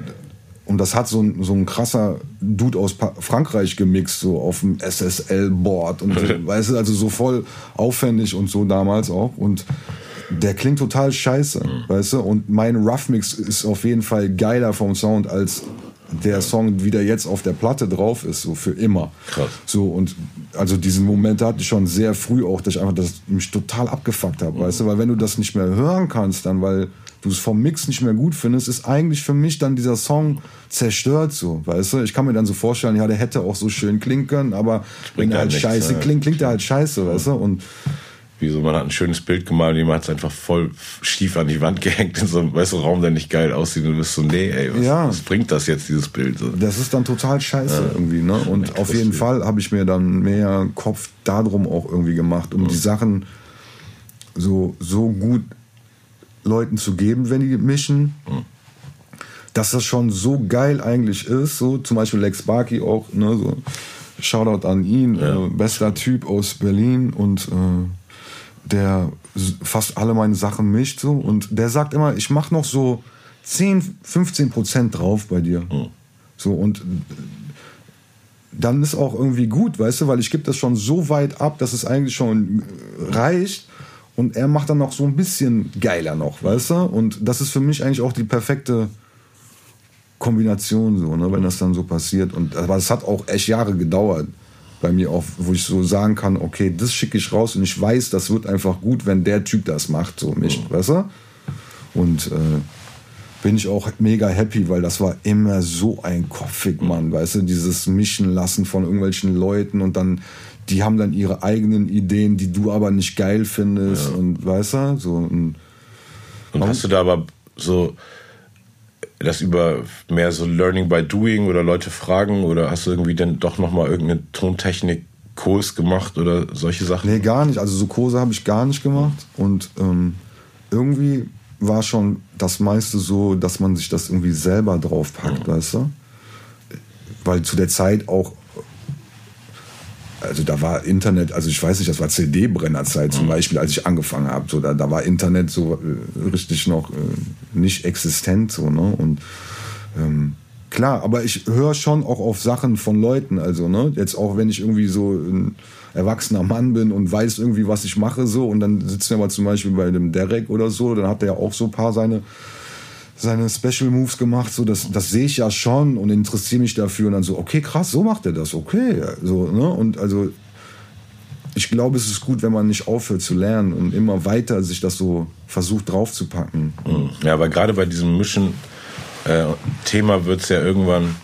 und das hat so ein, so ein krasser Dude aus pa Frankreich gemixt, so auf dem SSL-Board und so, weißt du, also so voll aufwendig und so damals auch. Und der klingt total scheiße, mhm. weißt du? Und mein Rough Mix ist auf jeden Fall geiler vom Sound als der Song, wie der jetzt auf der Platte drauf ist, so für immer. Krass. So und also diesen Moment hatte ich schon sehr früh auch, dass ich einfach das mich total abgefuckt habe, mhm. weißt du? Weil wenn du das nicht mehr hören kannst, dann weil du es vom Mix nicht mehr gut findest, ist eigentlich für mich dann dieser Song zerstört so, weißt du? Ich kann mir dann so vorstellen, ja, der hätte auch so schön klingen können, aber wenn er halt, halt scheiße klingt, klingt er halt scheiße, weißt du? Und wie so, man hat ein schönes Bild gemalt und jemand hat es einfach voll schief an die Wand gehängt in so einem weißt du, Raum, der nicht geil aussieht und du bist so, nee, ey, was, ja. was bringt das jetzt, dieses Bild? So. Das ist dann total scheiße ja. irgendwie, ne? Und auf jeden Fall habe ich mir dann mehr Kopf darum auch irgendwie gemacht, um die Sachen so, so gut Leuten zu geben, wenn die mischen. Mhm. Dass das schon so geil eigentlich ist, so zum Beispiel Lex Barkey auch, ne, so Shoutout an ihn, ja. äh, bester Typ aus Berlin und äh, der fast alle meine Sachen mischt so und der sagt immer, ich mach noch so 10, 15 Prozent drauf bei dir. Mhm. So und dann ist auch irgendwie gut, weißt du, weil ich gebe das schon so weit ab, dass es eigentlich schon reicht und er macht dann noch so ein bisschen geiler noch, weißt du? Und das ist für mich eigentlich auch die perfekte Kombination, so, ne, wenn das dann so passiert. Und aber es hat auch echt Jahre gedauert bei mir auch, wo ich so sagen kann, okay, das schicke ich raus und ich weiß, das wird einfach gut, wenn der Typ das macht, so mich, mhm. weißt du? Und äh, bin ich auch mega happy, weil das war immer so ein Kopfig, Mann, weißt du, dieses Mischen lassen von irgendwelchen Leuten und dann die haben dann ihre eigenen Ideen, die du aber nicht geil findest ja. und weißt du, so und, und hast du da aber so das über mehr so Learning by Doing oder Leute fragen oder hast du irgendwie dann doch nochmal irgendeine Tontechnik Kurs gemacht oder solche Sachen? Nee, gar nicht. Also so Kurse habe ich gar nicht gemacht und ähm, irgendwie war schon das meiste so, dass man sich das irgendwie selber draufpackt, mhm. weißt du? Weil zu der Zeit auch also da war Internet, also ich weiß nicht, das war CD-Brennerzeit zum mhm. Beispiel, als ich angefangen habe. So, da, da war Internet so äh, richtig noch äh, nicht existent. So, ne? Und ähm, klar, aber ich höre schon auch auf Sachen von Leuten. Also, ne, jetzt auch wenn ich irgendwie so ein erwachsener Mann bin und weiß irgendwie, was ich mache, so, und dann sitzen wir mal zum Beispiel bei dem Derek oder so, dann hat er ja auch so ein paar seine seine Special Moves gemacht, so das, das sehe ich ja schon und interessiere mich dafür und dann so, okay, krass, so macht er das, okay, so, ne, und also ich glaube, es ist gut, wenn man nicht aufhört zu lernen und immer weiter sich das so versucht draufzupacken. Mhm. Ja, aber gerade bei diesem Mischen-Thema äh, wird es ja irgendwann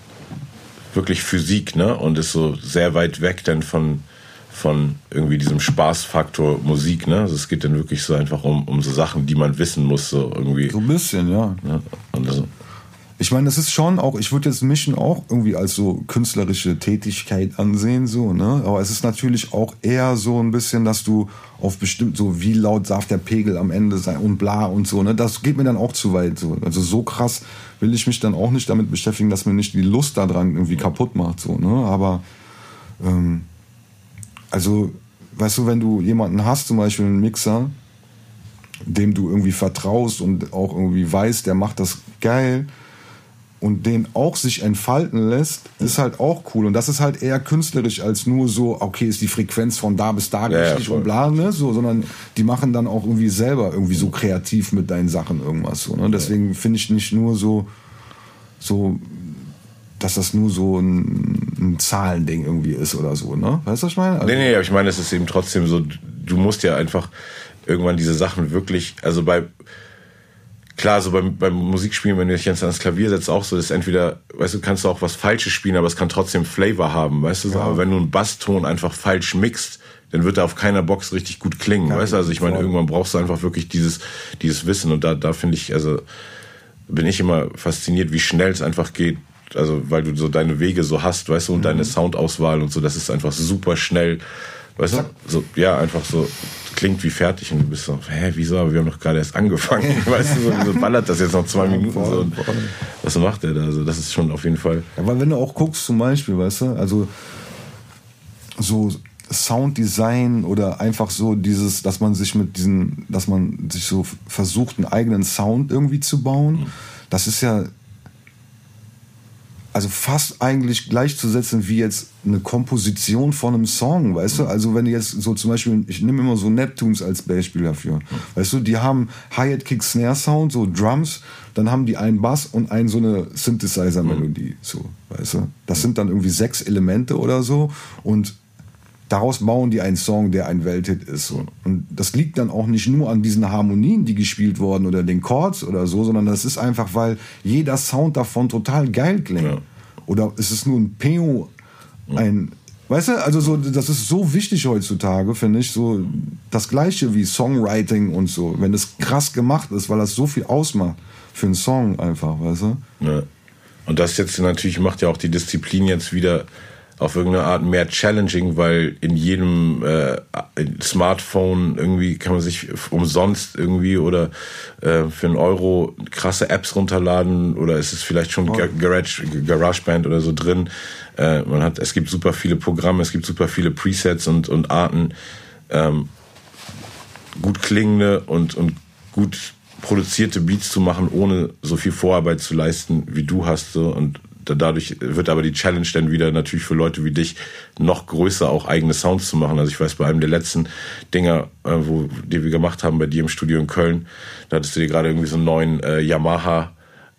wirklich Physik, ne? Und ist so sehr weit weg dann von von irgendwie diesem Spaßfaktor Musik, ne? Also es geht dann wirklich so einfach um, um so Sachen, die man wissen muss, so irgendwie. So ein bisschen, ja. ja also. Ich meine, das ist schon auch, ich würde jetzt Mischen auch irgendwie als so künstlerische Tätigkeit ansehen, so, ne? Aber es ist natürlich auch eher so ein bisschen, dass du auf bestimmt, so wie laut darf der Pegel am Ende sein und bla und so, ne? Das geht mir dann auch zu weit, so. Also so krass will ich mich dann auch nicht damit beschäftigen, dass mir nicht die Lust daran irgendwie kaputt macht, so, ne? Aber, ähm, also, weißt du, wenn du jemanden hast, zum Beispiel einen Mixer, dem du irgendwie vertraust und auch irgendwie weißt, der macht das geil und den auch sich entfalten lässt, ist halt auch cool. Und das ist halt eher künstlerisch als nur so, okay, ist die Frequenz von da bis da ja, richtig ja, und bla, ne? So, sondern die machen dann auch irgendwie selber irgendwie so kreativ mit deinen Sachen irgendwas so. Ne? Deswegen finde ich nicht nur so, so dass das nur so ein, ein Zahlending irgendwie ist oder so, ne? Weißt du, was ich meine? Also nee, nee, aber ich meine, es ist eben trotzdem so, du musst ja einfach irgendwann diese Sachen wirklich, also bei, klar, so beim, beim Musikspielen, wenn du dich jetzt ans Klavier setzt, auch so, ist entweder, weißt du, kannst du auch was Falsches spielen, aber es kann trotzdem Flavor haben, weißt du, ja. aber wenn du einen Basston einfach falsch mixt, dann wird er auf keiner Box richtig gut klingen, ja, weißt du, also ich meine, irgendwann brauchst du einfach wirklich dieses, dieses Wissen und da, da finde ich, also, bin ich immer fasziniert, wie schnell es einfach geht, also weil du so deine Wege so hast, weißt du, und mhm. deine Soundauswahl und so, das ist einfach super schnell, weißt du, so, ja, einfach so, klingt wie fertig und du bist so, hä, wieso, aber wir haben doch gerade erst angefangen, weißt du, so, wieso ballert das jetzt noch zwei Minuten voll, so, und was macht der da, also das ist schon auf jeden Fall. Ja, weil wenn du auch guckst zum Beispiel, weißt du, also so Sounddesign oder einfach so dieses, dass man sich mit diesen, dass man sich so versucht, einen eigenen Sound irgendwie zu bauen, mhm. das ist ja also fast eigentlich gleichzusetzen wie jetzt eine Komposition von einem Song, weißt du? Also wenn du jetzt so zum Beispiel, ich nehme immer so Neptunes als Beispiel dafür, weißt du, die haben Hi-Hat Kick Snare Sound, so Drums, dann haben die einen Bass und einen so eine Synthesizer Melodie, so, weißt du? Das sind dann irgendwie sechs Elemente oder so und daraus bauen die einen Song, der ein Welthit ist. Und das liegt dann auch nicht nur an diesen Harmonien, die gespielt wurden oder den Chords oder so, sondern das ist einfach, weil jeder Sound davon total geil klingt. Ja. Oder ist es nur ein Peo, ein, weißt du, also so, das ist so wichtig heutzutage, finde ich, so das Gleiche wie Songwriting und so, wenn es krass gemacht ist, weil das so viel ausmacht für einen Song einfach, weißt du? Ja. Und das jetzt natürlich macht ja auch die Disziplin jetzt wieder auf irgendeine Art mehr challenging, weil in jedem äh, Smartphone irgendwie kann man sich umsonst irgendwie oder äh, für einen Euro krasse Apps runterladen oder ist es vielleicht schon oh. Garage, GarageBand oder so drin. Äh, man hat, es gibt super viele Programme, es gibt super viele Presets und, und Arten, ähm, gut klingende und, und gut produzierte Beats zu machen, ohne so viel Vorarbeit zu leisten, wie du hast. So. Und dadurch wird aber die Challenge dann wieder natürlich für Leute wie dich noch größer, auch eigene Sounds zu machen. Also ich weiß, bei einem der letzten Dinger, äh, wo, die wir gemacht haben bei dir im Studio in Köln, da hattest du dir gerade irgendwie so einen neuen äh, Yamaha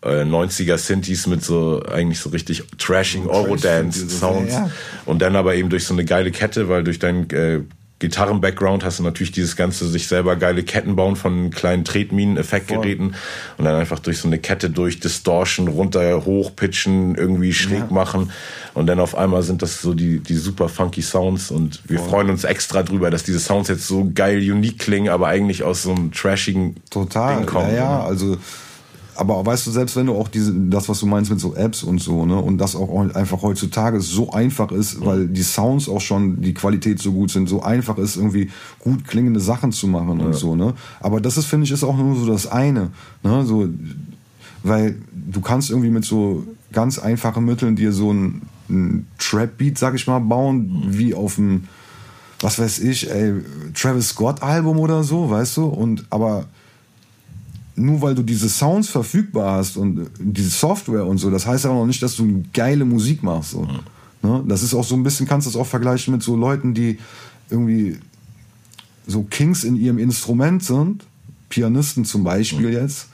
90er äh, Synthes mit so eigentlich so richtig trashing Eurodance Sounds ja. und dann aber eben durch so eine geile Kette, weil durch dein äh, Gitarren-Background hast du natürlich dieses ganze sich selber geile Ketten bauen von kleinen Tretminen-Effektgeräten und dann einfach durch so eine Kette durch Distortion runter, hochpitchen, irgendwie schräg ja. machen und dann auf einmal sind das so die, die super funky Sounds und wir Voll. freuen uns extra drüber, dass diese Sounds jetzt so geil unique klingen, aber eigentlich aus so einem trashigen Total, Ding kommen. Ja, ja, also aber weißt du, selbst wenn du auch diese, das, was du meinst mit so Apps und so, ne, und das auch einfach heutzutage so einfach ist, mhm. weil die Sounds auch schon, die Qualität so gut sind, so einfach ist, irgendwie gut klingende Sachen zu machen ja. und so, ne. Aber das ist, finde ich, ist auch nur so das eine, ne, so, weil du kannst irgendwie mit so ganz einfachen Mitteln dir so ein, ein Trap-Beat, sag ich mal, bauen, mhm. wie auf dem, was weiß ich, ey, Travis Scott-Album oder so, weißt du, und, aber, nur weil du diese Sounds verfügbar hast und äh, diese Software und so, das heißt aber noch nicht, dass du geile Musik machst. So. Mhm. Ne? Das ist auch so ein bisschen, kannst du das auch vergleichen mit so Leuten, die irgendwie so Kings in ihrem Instrument sind, Pianisten zum Beispiel mhm. jetzt,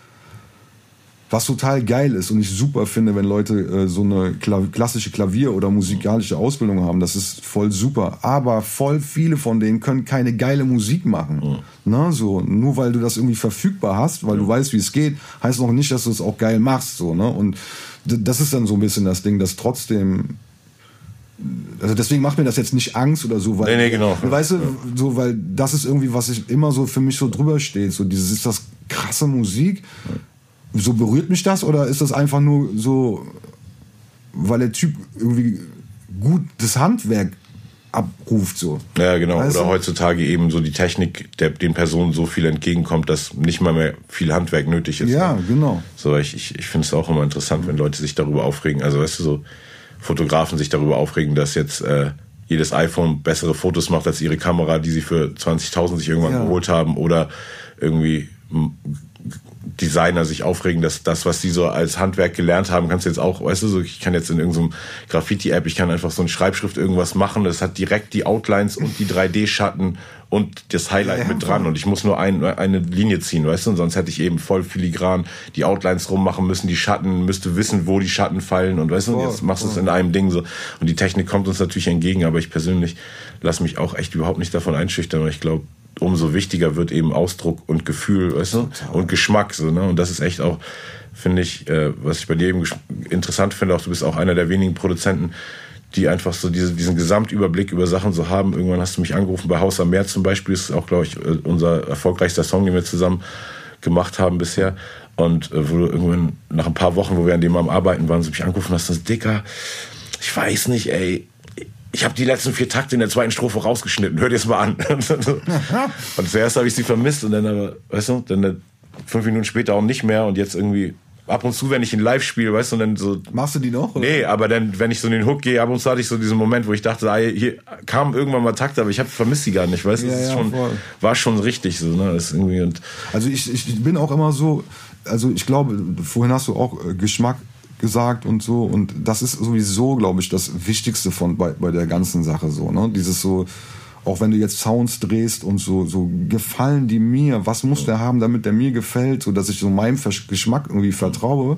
was total geil ist und ich super finde, wenn Leute äh, so eine klassische Klavier- oder musikalische Ausbildung haben. Das ist voll super. Aber voll viele von denen können keine geile Musik machen. Mhm. Ne? So, nur weil du das irgendwie verfügbar hast, weil mhm. du weißt, wie es geht, heißt noch nicht, dass du es auch geil machst. So, ne? Und das ist dann so ein bisschen das Ding, dass trotzdem also deswegen macht mir das jetzt nicht Angst oder so, weil, nee, nee, genau. weißt du, so, weil das ist irgendwie, was ich immer so für mich so drüber steht, so dieses, ist das krasse Musik, so berührt mich das oder ist das einfach nur so, weil der Typ irgendwie gut das Handwerk abruft so. Ja, genau. Weißt Oder du? heutzutage eben so die Technik der, den Personen so viel entgegenkommt, dass nicht mal mehr viel Handwerk nötig ist. Ja, ne? genau. So, ich, ich, ich finde es auch immer interessant, wenn Leute sich darüber aufregen. Also, weißt du, so Fotografen sich darüber aufregen, dass jetzt äh, jedes iPhone bessere Fotos macht als ihre Kamera, die sie für 20.000 sich irgendwann ja. geholt haben. Oder irgendwie Designer sich aufregen, dass das, was die so als Handwerk gelernt haben, kannst du jetzt auch, weißt du, so, ich kann jetzt in irgendeinem Graffiti-App, ich kann einfach so eine Schreibschrift irgendwas machen, das hat direkt die Outlines und die 3D-Schatten und das Highlight ja, mit dran und ich muss nur ein, eine Linie ziehen, weißt du, und sonst hätte ich eben voll filigran die Outlines rummachen müssen, die Schatten, müsste wissen, wo die Schatten fallen und weißt du, und jetzt machst du es in einem Ding so. Und die Technik kommt uns natürlich entgegen, aber ich persönlich lasse mich auch echt überhaupt nicht davon einschüchtern, weil ich glaube, umso wichtiger wird eben Ausdruck und Gefühl, weißt du? Und Geschmack. So, ne? Und das ist echt auch, finde ich, äh, was ich bei dir eben interessant finde, auch du bist auch einer der wenigen Produzenten, die einfach so diese, diesen Gesamtüberblick über Sachen so haben. Irgendwann hast du mich angerufen bei Haus am Meer zum Beispiel, das ist auch, glaube ich, äh, unser erfolgreichster Song, den wir zusammen gemacht haben bisher. Und äh, wo du irgendwann nach ein paar Wochen, wo wir an dem am Arbeiten waren, so mich angerufen hast, das Dicker, ich weiß nicht, ey, ich habe die letzten vier Takte in der zweiten Strophe rausgeschnitten, hör dir das mal an. und zuerst habe ich sie vermisst und dann aber, weißt du, dann fünf Minuten später auch nicht mehr und jetzt irgendwie ab und zu, wenn ich ein Live spiele, weißt du, und dann so. Machst du die noch? Oder? Nee, aber dann, wenn ich so in den Hook gehe, ab und zu hatte ich so diesen Moment, wo ich dachte, ah, hier kam irgendwann mal Takte, aber ich habe vermisst sie gar nicht, weißt du, ja, das ja, schon, war schon richtig so, ne, das ist irgendwie und Also ich, ich bin auch immer so, also ich glaube, vorhin hast du auch äh, Geschmack gesagt und so. Und das ist sowieso, glaube ich, das Wichtigste von bei, bei der ganzen Sache so. Ne? Dieses so, auch wenn du jetzt Sounds drehst und so, so gefallen die mir, was muss der haben, damit der mir gefällt, so dass ich so meinem Geschmack irgendwie vertraue.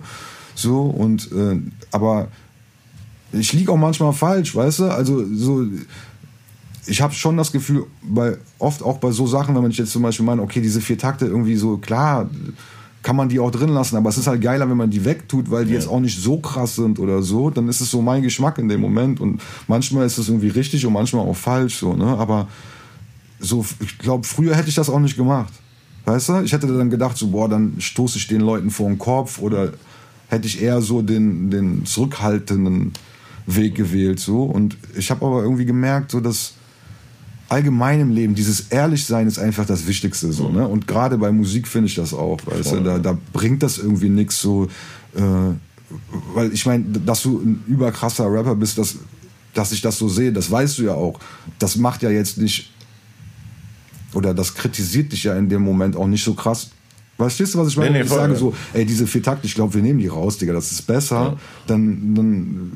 So und äh, aber ich liege auch manchmal falsch, weißt du? Also so ich habe schon das Gefühl, bei oft auch bei so Sachen, wenn ich jetzt zum Beispiel meine, okay, diese vier Takte irgendwie so klar kann man die auch drin lassen. Aber es ist halt geiler, wenn man die wegtut, weil die ja. jetzt auch nicht so krass sind oder so. Dann ist es so mein Geschmack in dem Moment. Und manchmal ist es irgendwie richtig und manchmal auch falsch. So, ne? Aber so, ich glaube, früher hätte ich das auch nicht gemacht. Weißt du? Ich hätte dann gedacht, so, boah, dann stoße ich den Leuten vor den Kopf oder hätte ich eher so den, den zurückhaltenden Weg gewählt. So. Und ich habe aber irgendwie gemerkt, so dass allgemein im Leben, dieses Ehrlichsein ist einfach das Wichtigste so, ne? Und gerade bei Musik finde ich das auch, weißt du, da, da bringt das irgendwie nichts so, äh, weil ich meine, dass du ein überkrasser Rapper bist, dass, dass ich das so sehe, das weißt du ja auch. Das macht ja jetzt nicht, oder das kritisiert dich ja in dem Moment auch nicht so krass, Verstehst du, was ich meine? Nee, nee, ich voll, sage ja. so, ey, diese vier Takte, ich glaube, wir nehmen die raus, Digga, das ist besser. Ja. Dann, dann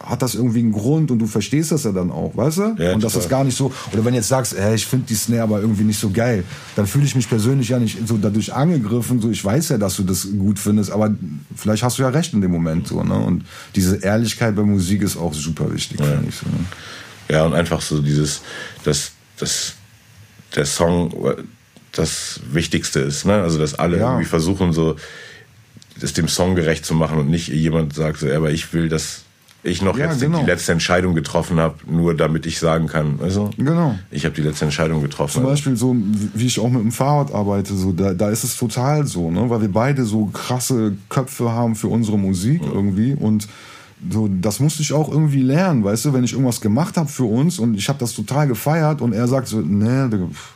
hat das irgendwie einen Grund und du verstehst das ja dann auch, weißt du? Ja, und das ist gar nicht so, oder wenn du jetzt sagst, ey, ich finde die Snare aber irgendwie nicht so geil, dann fühle ich mich persönlich ja nicht so dadurch angegriffen, so ich weiß ja, dass du das gut findest, aber vielleicht hast du ja recht in dem Moment so, ne? Und diese Ehrlichkeit bei Musik ist auch super wichtig, finde ich so. Ne? Ja, und einfach so dieses, dass, dass der Song das Wichtigste ist, ne? Also, dass alle Ja. irgendwie versuchen, so, es dem Song gerecht zu machen und nicht jemand sagt so, ja, aber ich will, dass ich noch Ja, jetzt genau. die letzte Entscheidung getroffen habe, nur damit ich sagen kann, also, Genau. ich habe die letzte Entscheidung getroffen. Zum Beispiel so, wie ich auch mit dem Fahrrad arbeite, so, da, da ist es total so, ne? weil wir beide so krasse Köpfe haben für unsere Musik irgendwie und so, das musste ich auch irgendwie lernen, weißt du, wenn ich irgendwas gemacht habe für uns und ich habe das total gefeiert und er sagt so, pff,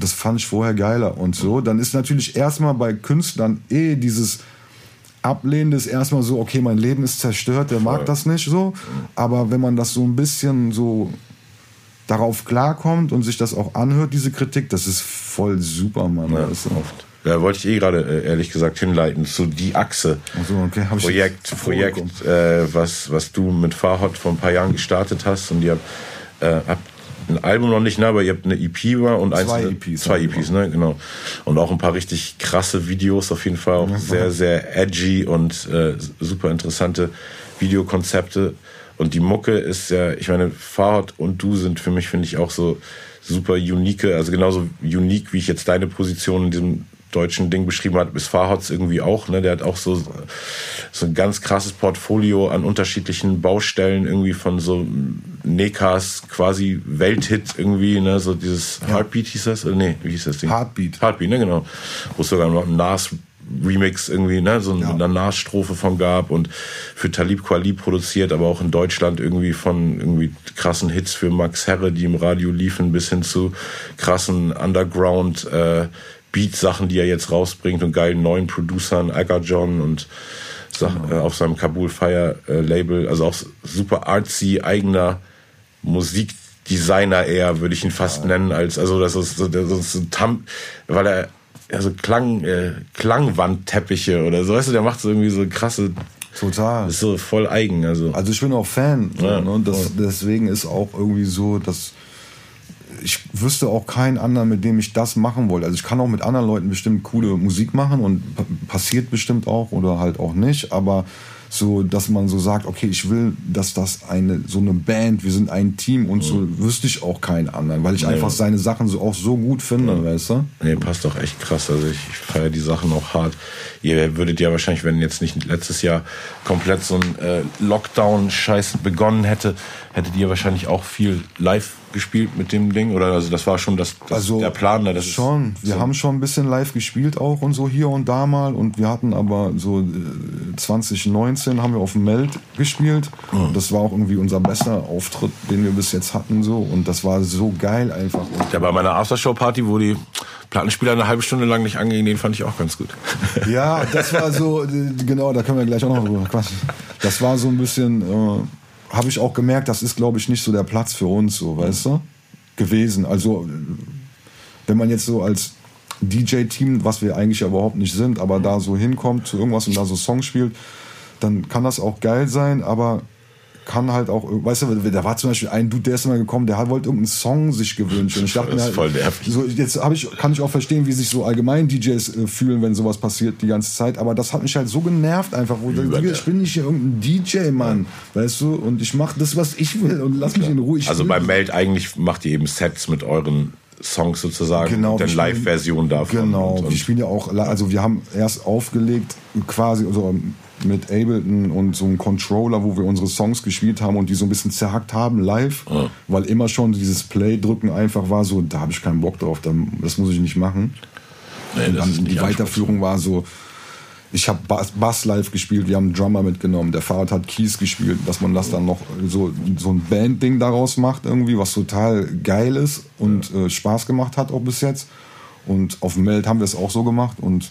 das fand ich vorher geiler und so, dann ist natürlich erstmal bei Künstlern eh dieses Ablehnen ist erstmal so, okay, mein Leben ist zerstört, der mag das nicht so, aber wenn man das so ein bisschen so darauf klarkommt und sich das auch anhört, diese Kritik, das ist voll super, Mann. Ja, du? oft. Ja, wollte ich eh gerade äh, ehrlich gesagt hinleiten zu die Achse. Ach so, okay, hab ich Projekt, äh, was, was du mit Farhot vor ein paar Jahren gestartet hast und ihr habt, äh, habt ein Album noch nicht, ne, aber ihr habt eine EP war und Zwei einzelne- EPs, zwei ja, EPs, ne, genau. Und auch ein paar richtig krasse Videos auf jeden Fall, auch sehr, sehr edgy und äh, super interessante Videokonzepte. Und die Mucke ist ja, ich meine, Farhot und du sind für mich, finde ich, auch so super unique, also genauso unique, wie ich jetzt deine Position in diesem deutschen Ding beschrieben habe, ist Farhots irgendwie auch, ne? Der hat auch so, so ein ganz krasses Portfolio an unterschiedlichen Baustellen, irgendwie von so Nekas quasi Welthit irgendwie, ne? So dieses Heartbeat hieß das? Oder nee, wie hieß das Ding? Heartbeat. Heartbeat, ne, genau. Wo es sogar noch ein Nas Remix irgendwie, ne, so Ja. eine Nas-Strophe von gab und für Talib Kweli produziert, aber auch in Deutschland irgendwie von irgendwie krassen Hits für Max Herre, die im Radio liefen, bis hin zu krassen Underground äh, Beat-Sachen, die er jetzt rausbringt und geilen neuen Producern, Aga John und Sachen, Genau. äh, auf seinem Kabul Fire äh, Label, also auch super artsy, eigener Musikdesigner eher, würde ich ihn fast nennen, als, also das ist so, das ist ein Tam, weil er, also Klang, äh, Klangwandteppiche oder so, weißt du, der macht so irgendwie so krasse, Total. ist so voll eigen, also. Also ich bin auch Fan. So, Ja, ne? Und das, deswegen ist auch irgendwie so, dass ich wüsste auch keinen anderen, mit dem ich das machen wollte. Also ich kann auch mit anderen Leuten bestimmt coole Musik machen und pa- passiert bestimmt auch oder halt auch nicht. Aber so, dass man so sagt, okay, ich will, dass das eine so eine Band, wir sind ein Team und so wüsste ich auch keinen anderen, weil ich einfach seine Sachen so auch so gut finde, weißt du? Nee, passt doch echt krass. Also ich, ich feiere die Sachen auch hart. Ihr würdet ja wahrscheinlich, wenn jetzt nicht letztes Jahr komplett so ein äh, Lockdown-Scheiß begonnen hätte, hättet ihr wahrscheinlich auch viel live gespielt mit dem Ding? Oder also das war schon das, das Also der Plan, ne? das ist schon. Wir so- haben schon ein bisschen live gespielt auch und so hier und da mal. Und wir hatten aber so äh, 2019 haben wir auf dem Meld gespielt. Und das war auch irgendwie unser bester Auftritt, den wir bis jetzt hatten so. Und das war so geil einfach. Ja, bei meiner Aftershow-Party, wo die Plattenspieler eine halbe Stunde lang nicht angingen, den fand ich auch ganz gut. Ja, das war so, äh, genau, da können wir gleich auch noch drüber quatschen. Das war so ein bisschen, äh, habe ich auch gemerkt, das ist, glaube ich, nicht so der Platz für uns, so, weißt du, gewesen. Also, wenn man jetzt so als DJ-Team, was wir eigentlich ja überhaupt nicht sind, aber da so hinkommt zu irgendwas und da so Songs spielt, dann kann das auch geil sein, aber kann halt auch, weißt du, da war zum Beispiel ein Dude, der ist immer gekommen, der wollte irgendeinen Song sich gewünscht. Und ich dachte Das ist halt, voll nervig. so, jetzt hab ich, kann ich auch verstehen, wie sich so allgemein DJs äh, fühlen, wenn sowas passiert die ganze Zeit. Aber das hat mich halt so genervt einfach. Wo, Übernervt. ich bin nicht hier irgendein DJ, Mann. Weißt du? Und ich mache das, was ich will. Und lass mich in Ruhe. Ich Also beim Meld eigentlich macht ihr eben Sets mit euren Songs sozusagen, Genau, dann wir Live-Version davon. Genau, Und, wir und spielen ja auch, also wir haben erst aufgelegt quasi also mit Ableton und so einem Controller, wo wir unsere Songs gespielt haben und die so ein bisschen zerhackt haben live, weil immer schon dieses Play drücken einfach war so, da habe ich keinen Bock drauf, das muss ich nicht machen. nee, Und dann die Weiterführung war so, ich habe Bass, Bass live gespielt, wir haben einen Drummer mitgenommen, der Fahrrad hat Keys gespielt, dass man das dann noch so, so ein Band-Ding daraus macht irgendwie, was total geil ist und äh, Spaß gemacht hat auch bis jetzt. Und auf dem Meld haben wir es auch so gemacht und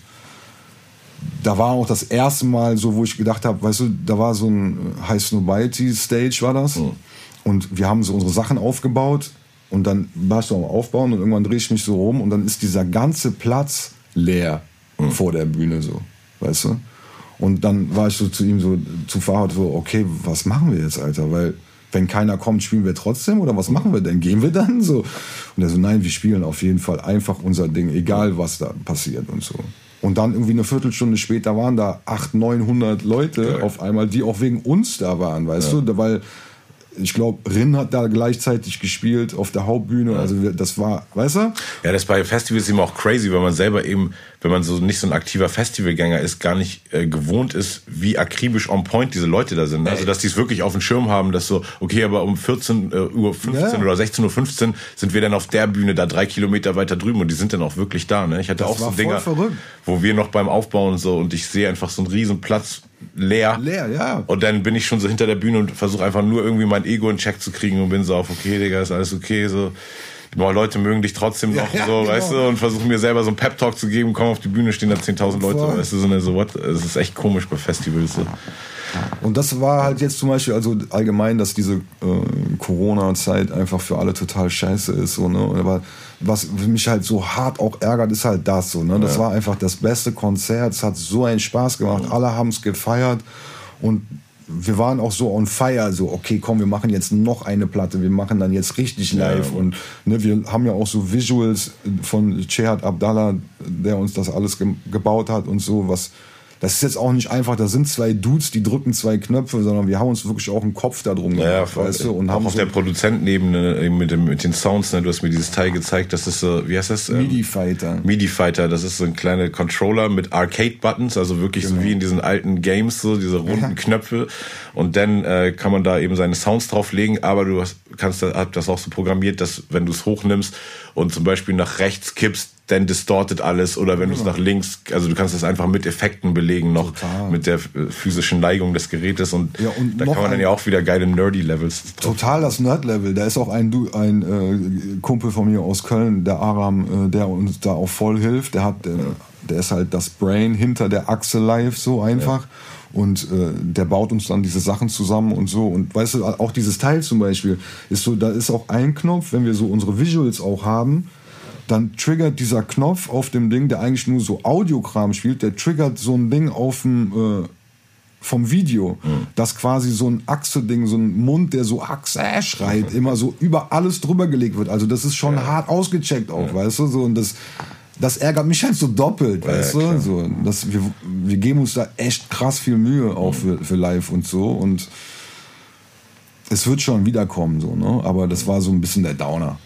da war auch das erste Mal so, wo ich gedacht habe, weißt du, da war so ein High Snobiety Stage war das und wir haben so unsere Sachen aufgebaut und dann war ich so am Aufbauen und irgendwann drehe ich mich so rum und dann ist dieser ganze Platz leer mhm. vor der Bühne so, weißt du? Und dann war ich so zu ihm so zu Fahrrad so, okay, was machen wir jetzt, Alter? Weil wenn keiner kommt, spielen wir trotzdem oder was machen wir denn? Gehen wir dann so? Und er so, nein, wir spielen auf jeden Fall einfach unser Ding, egal was da passiert und so. Und dann irgendwie eine Viertelstunde später waren da 800, 900 Leute Geil. auf einmal, die auch wegen uns da waren, weißt ja. du? Weil ich glaube, Rin hat da gleichzeitig gespielt auf der Hauptbühne. Also das war, weißt du? Ja, das bei Festivals immer auch crazy, weil man selber eben, wenn man so nicht so ein aktiver Festivalgänger ist, gar nicht äh, gewohnt ist, wie akribisch on point diese Leute da sind. Also dass die es wirklich auf dem Schirm haben, dass so, okay, aber um 14 äh, Uhr 15 ja. oder 16 Uhr 15 sind wir dann auf der Bühne da drei Kilometer weiter drüben und die sind dann auch wirklich da. Ne? Ich hatte das auch so Dinger, verrückt. wo wir noch beim Aufbauen so und ich sehe einfach so einen riesen Platz leer. Leer, ja. Und dann bin ich schon so hinter der Bühne und versuche einfach nur irgendwie mein Ego in Check zu kriegen und bin so auf, okay, Digga, ist alles okay, so. Die Leute mögen dich trotzdem noch ja, so, genau. weißt du, und versuchen mir selber so einen Pep-Talk zu geben, komm auf die Bühne, stehen da 10.000 Leute, Voll. weißt du, so eine, so what, es ist echt komisch bei Festivals, so. Und das war halt jetzt zum Beispiel, also allgemein, dass diese äh, Corona-Zeit einfach für alle total scheiße ist. So, ne? Aber was mich halt so hart auch ärgert, ist halt das so. Ne? Das ja. war einfach das beste Konzert. Es hat so einen Spaß gemacht. Ja. Alle haben es gefeiert. Und wir waren auch so on fire, so, okay, komm, wir machen jetzt noch eine Platte, wir machen dann jetzt richtig live. Ja, und ne, wir haben ja auch so Visuals von Chehat Abdallah, der uns das alles ge gebaut hat und so, was das ist jetzt auch nicht einfach, da sind zwei Dudes, die drücken zwei Knöpfe, sondern wir haben uns wirklich auch einen Kopf da drum gemacht, ja, weißt du? Und auch haben auf so der Produzentenebene mit, dem, mit den Sounds, ne? du hast mir dieses Teil gezeigt, das ist so, wie heißt das? Ähm, MIDI-Fighter. MIDI-Fighter, das ist so ein kleiner Controller mit Arcade-Buttons, also wirklich genau. so wie in diesen alten Games, so diese runden. Knöpfe. Und dann äh, kann man da eben seine Sounds drauflegen, aber du hast, kannst das auch so programmiert, dass wenn du es hochnimmst und zum Beispiel nach rechts kippst, dann distortet alles oder wenn genau. du es nach links, also du kannst es einfach mit Effekten belegen noch Total. mit der äh, physischen Neigung des Gerätes und, ja, und da kann man dann ja auch wieder geile nerdy Levels. Total das Nerd Level. Da ist auch ein, ein äh, Kumpel von mir aus Köln, der Aram, äh, der uns da auch voll hilft. Der hat, äh, der ist halt das Brain hinter der Achse live so einfach. Ja. Und äh, der baut uns dann diese Sachen zusammen und so. Und weißt du, auch dieses Teil zum Beispiel, ist so, da ist auch ein Knopf, wenn wir so unsere Visuals auch haben, dann triggert dieser Knopf auf dem Ding, der eigentlich nur so Audiokram spielt, der triggert so ein Ding auf dem äh, vom Video, mhm. dass quasi so ein Achse-Ding, so ein Mund, der so Achse schreit, immer so über alles drüber gelegt wird. Also das ist schon ja. hart ausgecheckt auch, ja. weißt du? So, und das, das ärgert mich halt so doppelt, ja, weißt du? So, dass wir, wir geben uns da echt krass viel Mühe auch mhm. für, für live und so. Und es wird schon wiederkommen, so, ne? Aber das war so ein bisschen der Downer.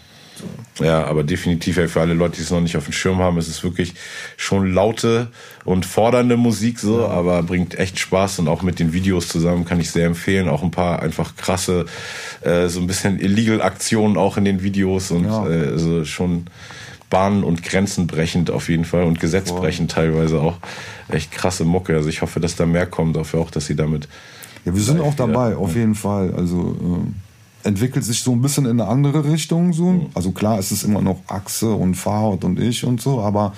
Ja, aber definitiv für alle Leute, die es noch nicht auf dem Schirm haben, ist es wirklich schon laute und fordernde Musik so, aber bringt echt Spaß und auch mit den Videos zusammen kann ich sehr empfehlen. Auch ein paar einfach krasse, äh, so ein bisschen illegal Aktionen auch in den Videos und ja. äh, also schon Bahnen und Grenzen brechend auf jeden Fall und gesetzbrechend teilweise auch. Echt krasse Mucke. Also ich hoffe, dass da mehr kommt, dafür auch, dass sie damit. Ja, wir sind auch dabei, auf jeden Fall. Also äh entwickelt sich so ein bisschen in eine andere Richtung. So. Mhm. Also klar, es ist immer noch Achse und Fahrrad und ich und so, aber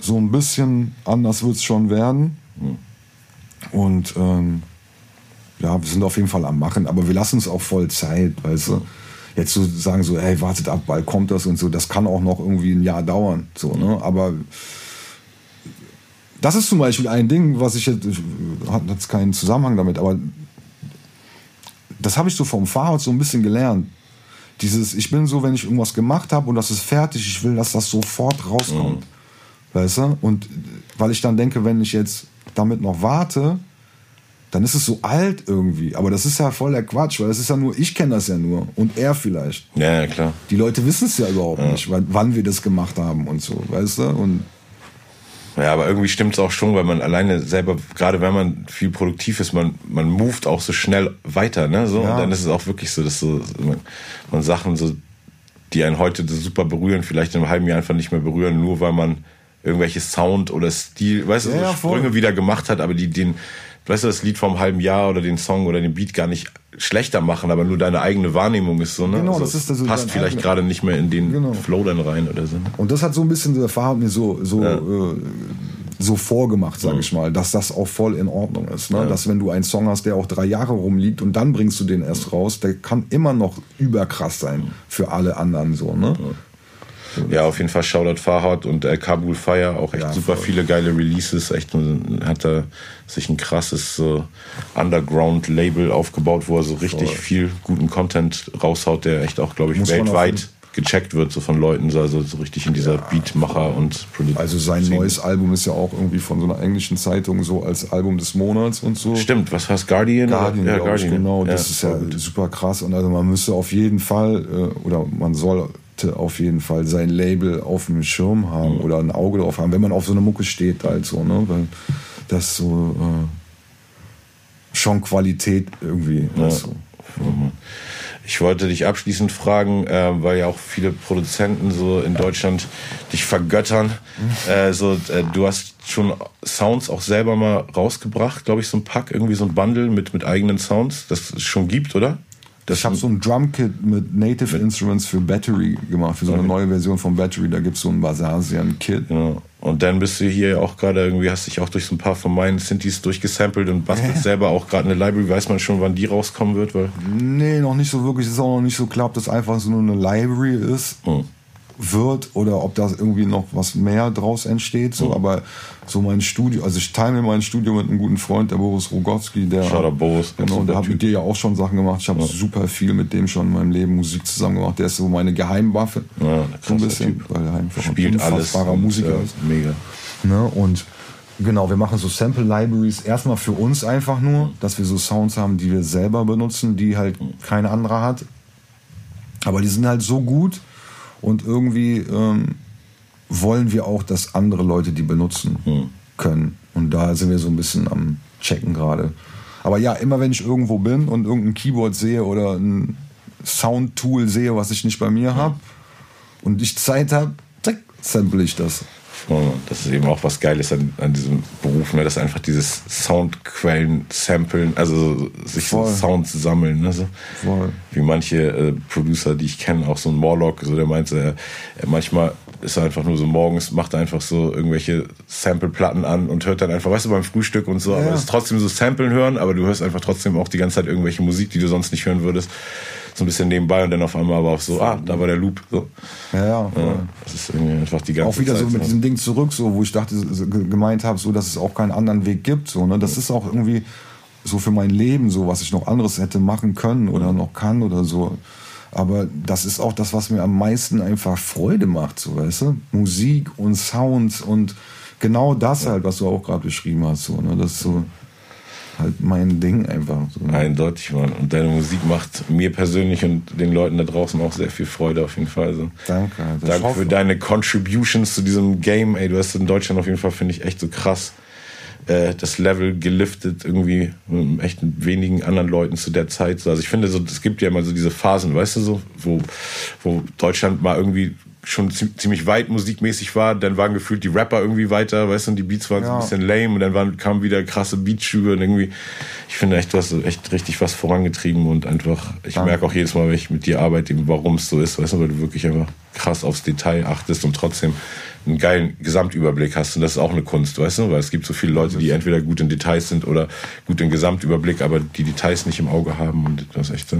so ein bisschen anders wird es schon werden. Mhm. Und ähm, ja, wir sind auf jeden Fall am Machen, aber wir lassen es auch voll Zeit, weißt du. Jetzt zu so sagen so, hey, wartet ab, bald kommt das und so, das kann auch noch irgendwie ein Jahr dauern. So, ne? Aber das ist zum Beispiel ein Ding, was ich jetzt, hat jetzt keinen Zusammenhang damit, aber das habe ich so vom Fahrrad so ein bisschen gelernt. Dieses, ich bin so, wenn ich irgendwas gemacht habe und das ist fertig, ich will, dass das sofort rauskommt. Mhm. Weißt du? Und weil ich dann denke, wenn ich jetzt damit noch warte, dann ist es so alt irgendwie. Aber das ist ja voll der Quatsch, weil das ist ja nur, ich kenne das ja nur und er vielleicht. Ja, ja klar. Die Leute wissen es ja überhaupt ja. nicht, wann wir das gemacht haben und so, weißt du? Und ja, aber irgendwie stimmt es auch schon, weil man alleine selber, gerade wenn man viel produktiv ist, man, man moved auch so schnell weiter, ne? So, ja. Und dann ist es auch wirklich so, dass so man, man Sachen so, die einen heute super berühren, vielleicht in einem halben Jahr einfach nicht mehr berühren, nur weil man irgendwelche Sound oder Stil, weißt du, ja, so Sprünge voll. wieder gemacht hat, aber die den, weißt du, das Lied vom halben Jahr oder den Song oder den Beat gar nicht schlechter machen, aber nur deine eigene Wahrnehmung ist so, ne? Genau, also das ist also passt vielleicht gerade nicht mehr in den genau. Flow dann rein oder so. Ne? Und das hat so ein bisschen der Fahrt mir so, so, ja. äh, so vorgemacht, sage ich mal, dass das auch voll in Ordnung ist. Ne? Ja. Dass wenn du einen Song hast, der auch drei Jahre rumliegt und dann bringst du den erst raus, der kann immer noch überkrass sein für alle anderen so, ne? Ja, auf jeden Fall Shoutout Farhad und äh, Kabul Fire, auch echt Ja, super voll. viele geile Releases. Echt ein- hat er sich ein krasses so Underground-Label aufgebaut, wo er so richtig Voll. viel guten Content raushaut, der echt auch, glaube ich, Muss weltweit gecheckt wird, so von Leuten, so, also so richtig in dieser Beatmacher und Produ Also sein Szene. neues Album ist ja auch irgendwie von so einer englischen Zeitung so als Album des Monats und so. Stimmt, was heißt Guardian? Guardian, ja, glaub ich, genau. Das ist ja gut. super krass. Und also man müsste auf jeden Fall, äh, oder man sollte auf jeden Fall sein Label auf dem Schirm haben oder ein Auge drauf haben, wenn man auf so eine Mucke steht halt so, ne? Weil das so äh, schon Qualität irgendwie. Ja. Also, Ich wollte dich abschließend fragen, äh, weil ja auch viele Produzenten so in Deutschland dich vergöttern. Äh, so, äh, du hast schon Sounds auch selber mal rausgebracht, glaube ich, so ein Pack, irgendwie so ein Bundle mit, mit eigenen Sounds, das es schon gibt, oder? Das ich habe so ein Drumkit mit Native Instruments für Battery gemacht, für so eine neue Version von Battery. Da gibt es so ein Basasian-Kit. Ja. Und dann bist du hier auch gerade irgendwie, hast dich auch durch so ein paar von meinen Synthes durchgesampelt und bastelst selber auch gerade eine Library. Weiß man schon, wann die rauskommen wird? Weil Nee, noch nicht so wirklich. Es ist auch noch nicht so klar, ob das einfach so nur eine Library ist, Hm. Wird oder ob da irgendwie noch was mehr draus entsteht. So, aber so mein Studio, also ich teile mir mein Studio mit einem guten Freund, der Boris Rogowski, der, Boris, genau, der hat mit dir ja auch schon Sachen gemacht. Ich habe super viel mit dem schon in meinem Leben Musik zusammen gemacht. Der ist so meine Geheimwaffe. Ja, so ein bisschen, Typ. weil er einfach spielt ein alles. unfassbarer und, Musiker äh, ist. Mega. Ne? Und genau, wir machen so Sample Libraries erstmal für uns einfach nur, dass wir so Sounds haben, die wir selber benutzen, die halt kein anderer hat. Aber die sind halt so gut und irgendwie ähm, wollen wir auch, dass andere Leute die benutzen können. Und da sind wir so ein bisschen am Checken gerade. Aber ja, immer wenn ich irgendwo bin und irgendein Keyboard sehe oder ein Soundtool sehe, was ich nicht bei mir habe und ich Zeit habe, sample ich das. Ja, Das ist eben auch was Geiles an, an diesem Beruf, ne? dass einfach dieses Soundquellen samplen, also sich so Voll. Sounds sammeln. Ne? So. Wie manche äh, Producer, die ich kenne, auch so ein Morlock, so der meinte, er manchmal ist er einfach nur so morgens, macht er einfach so irgendwelche Sampleplatten an und hört dann einfach, weißt du, beim Frühstück und so, Ja, aber es ist trotzdem so Samplen hören, aber du hörst einfach trotzdem auch die ganze Zeit irgendwelche Musik, die du sonst nicht hören würdest. So ein bisschen nebenbei und dann auf einmal aber auch so, ah, da war der Loop. So. Ja, ja. Ja, das ist irgendwie einfach die ganze auch wieder Zeit so mit diesem Ding zurück, so wo ich dachte, gemeint habe, so dass es auch keinen anderen Weg gibt. So, ne? Das ist auch irgendwie so für mein Leben, so was ich noch anderes hätte machen können oder noch kann oder so. Aber das ist auch das, was mir am meisten einfach Freude macht, so weißt du? Musik und Sounds und genau das halt, was du auch gerade beschrieben hast. So, ne? Das so halt mein Ding einfach. So. Eindeutig, Mann. Und deine Musik macht mir persönlich und den Leuten da draußen auch sehr viel Freude auf jeden Fall. Also, Danke. Alter. Danke für deine Contributions zu diesem Game. Ey, du hast in Deutschland auf jeden Fall, finde ich, echt so krass äh, das Level geliftet, irgendwie mit echt wenigen anderen Leuten zu der Zeit. So, Also ich finde, so, es gibt ja immer so diese Phasen, weißt du, so, wo, wo Deutschland mal irgendwie schon zie- ziemlich weit musikmäßig war, dann waren gefühlt die Rapper irgendwie weiter, weißt du, und die Beats waren so ein Ja. bisschen lame und dann waren, kamen wieder krasse Beatschübe und irgendwie, ich finde echt, du hast echt richtig was vorangetrieben und einfach, ich Danke. merke auch jedes Mal, wenn ich mit dir arbeite, warum es so ist, weißt du, weil du wirklich einfach krass aufs Detail achtest und trotzdem einen geilen Gesamtüberblick hast und das ist auch eine Kunst, weißt du, weil es gibt so viele Leute, die entweder gut in Details sind oder gut im Gesamtüberblick, aber die Details nicht im Auge haben und das ist echt so.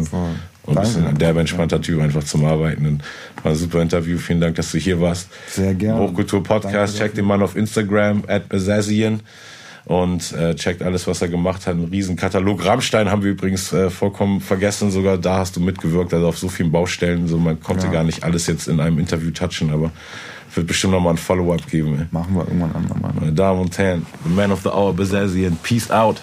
Und ein bisschen Danke. ein derbe entspannter Typ einfach zum Arbeiten und war ein super Interview, vielen Dank, dass du hier warst. Sehr gerne. Hochkultur Podcast, Danke check den Mann auf Instagram, at Bazazian und äh, checkt alles, was er gemacht hat. Ein riesen Katalog. Rammstein haben wir übrigens äh, vollkommen vergessen, sogar da hast du mitgewirkt, also auf so vielen Baustellen, so man konnte Ja. gar nicht alles jetzt in einem Interview touchen, aber wird bestimmt nochmal ein Follow-up geben. Ey. Machen wir irgendwann andermal. Meine Damen und Herren, the man of the hour, Bazazian, peace out.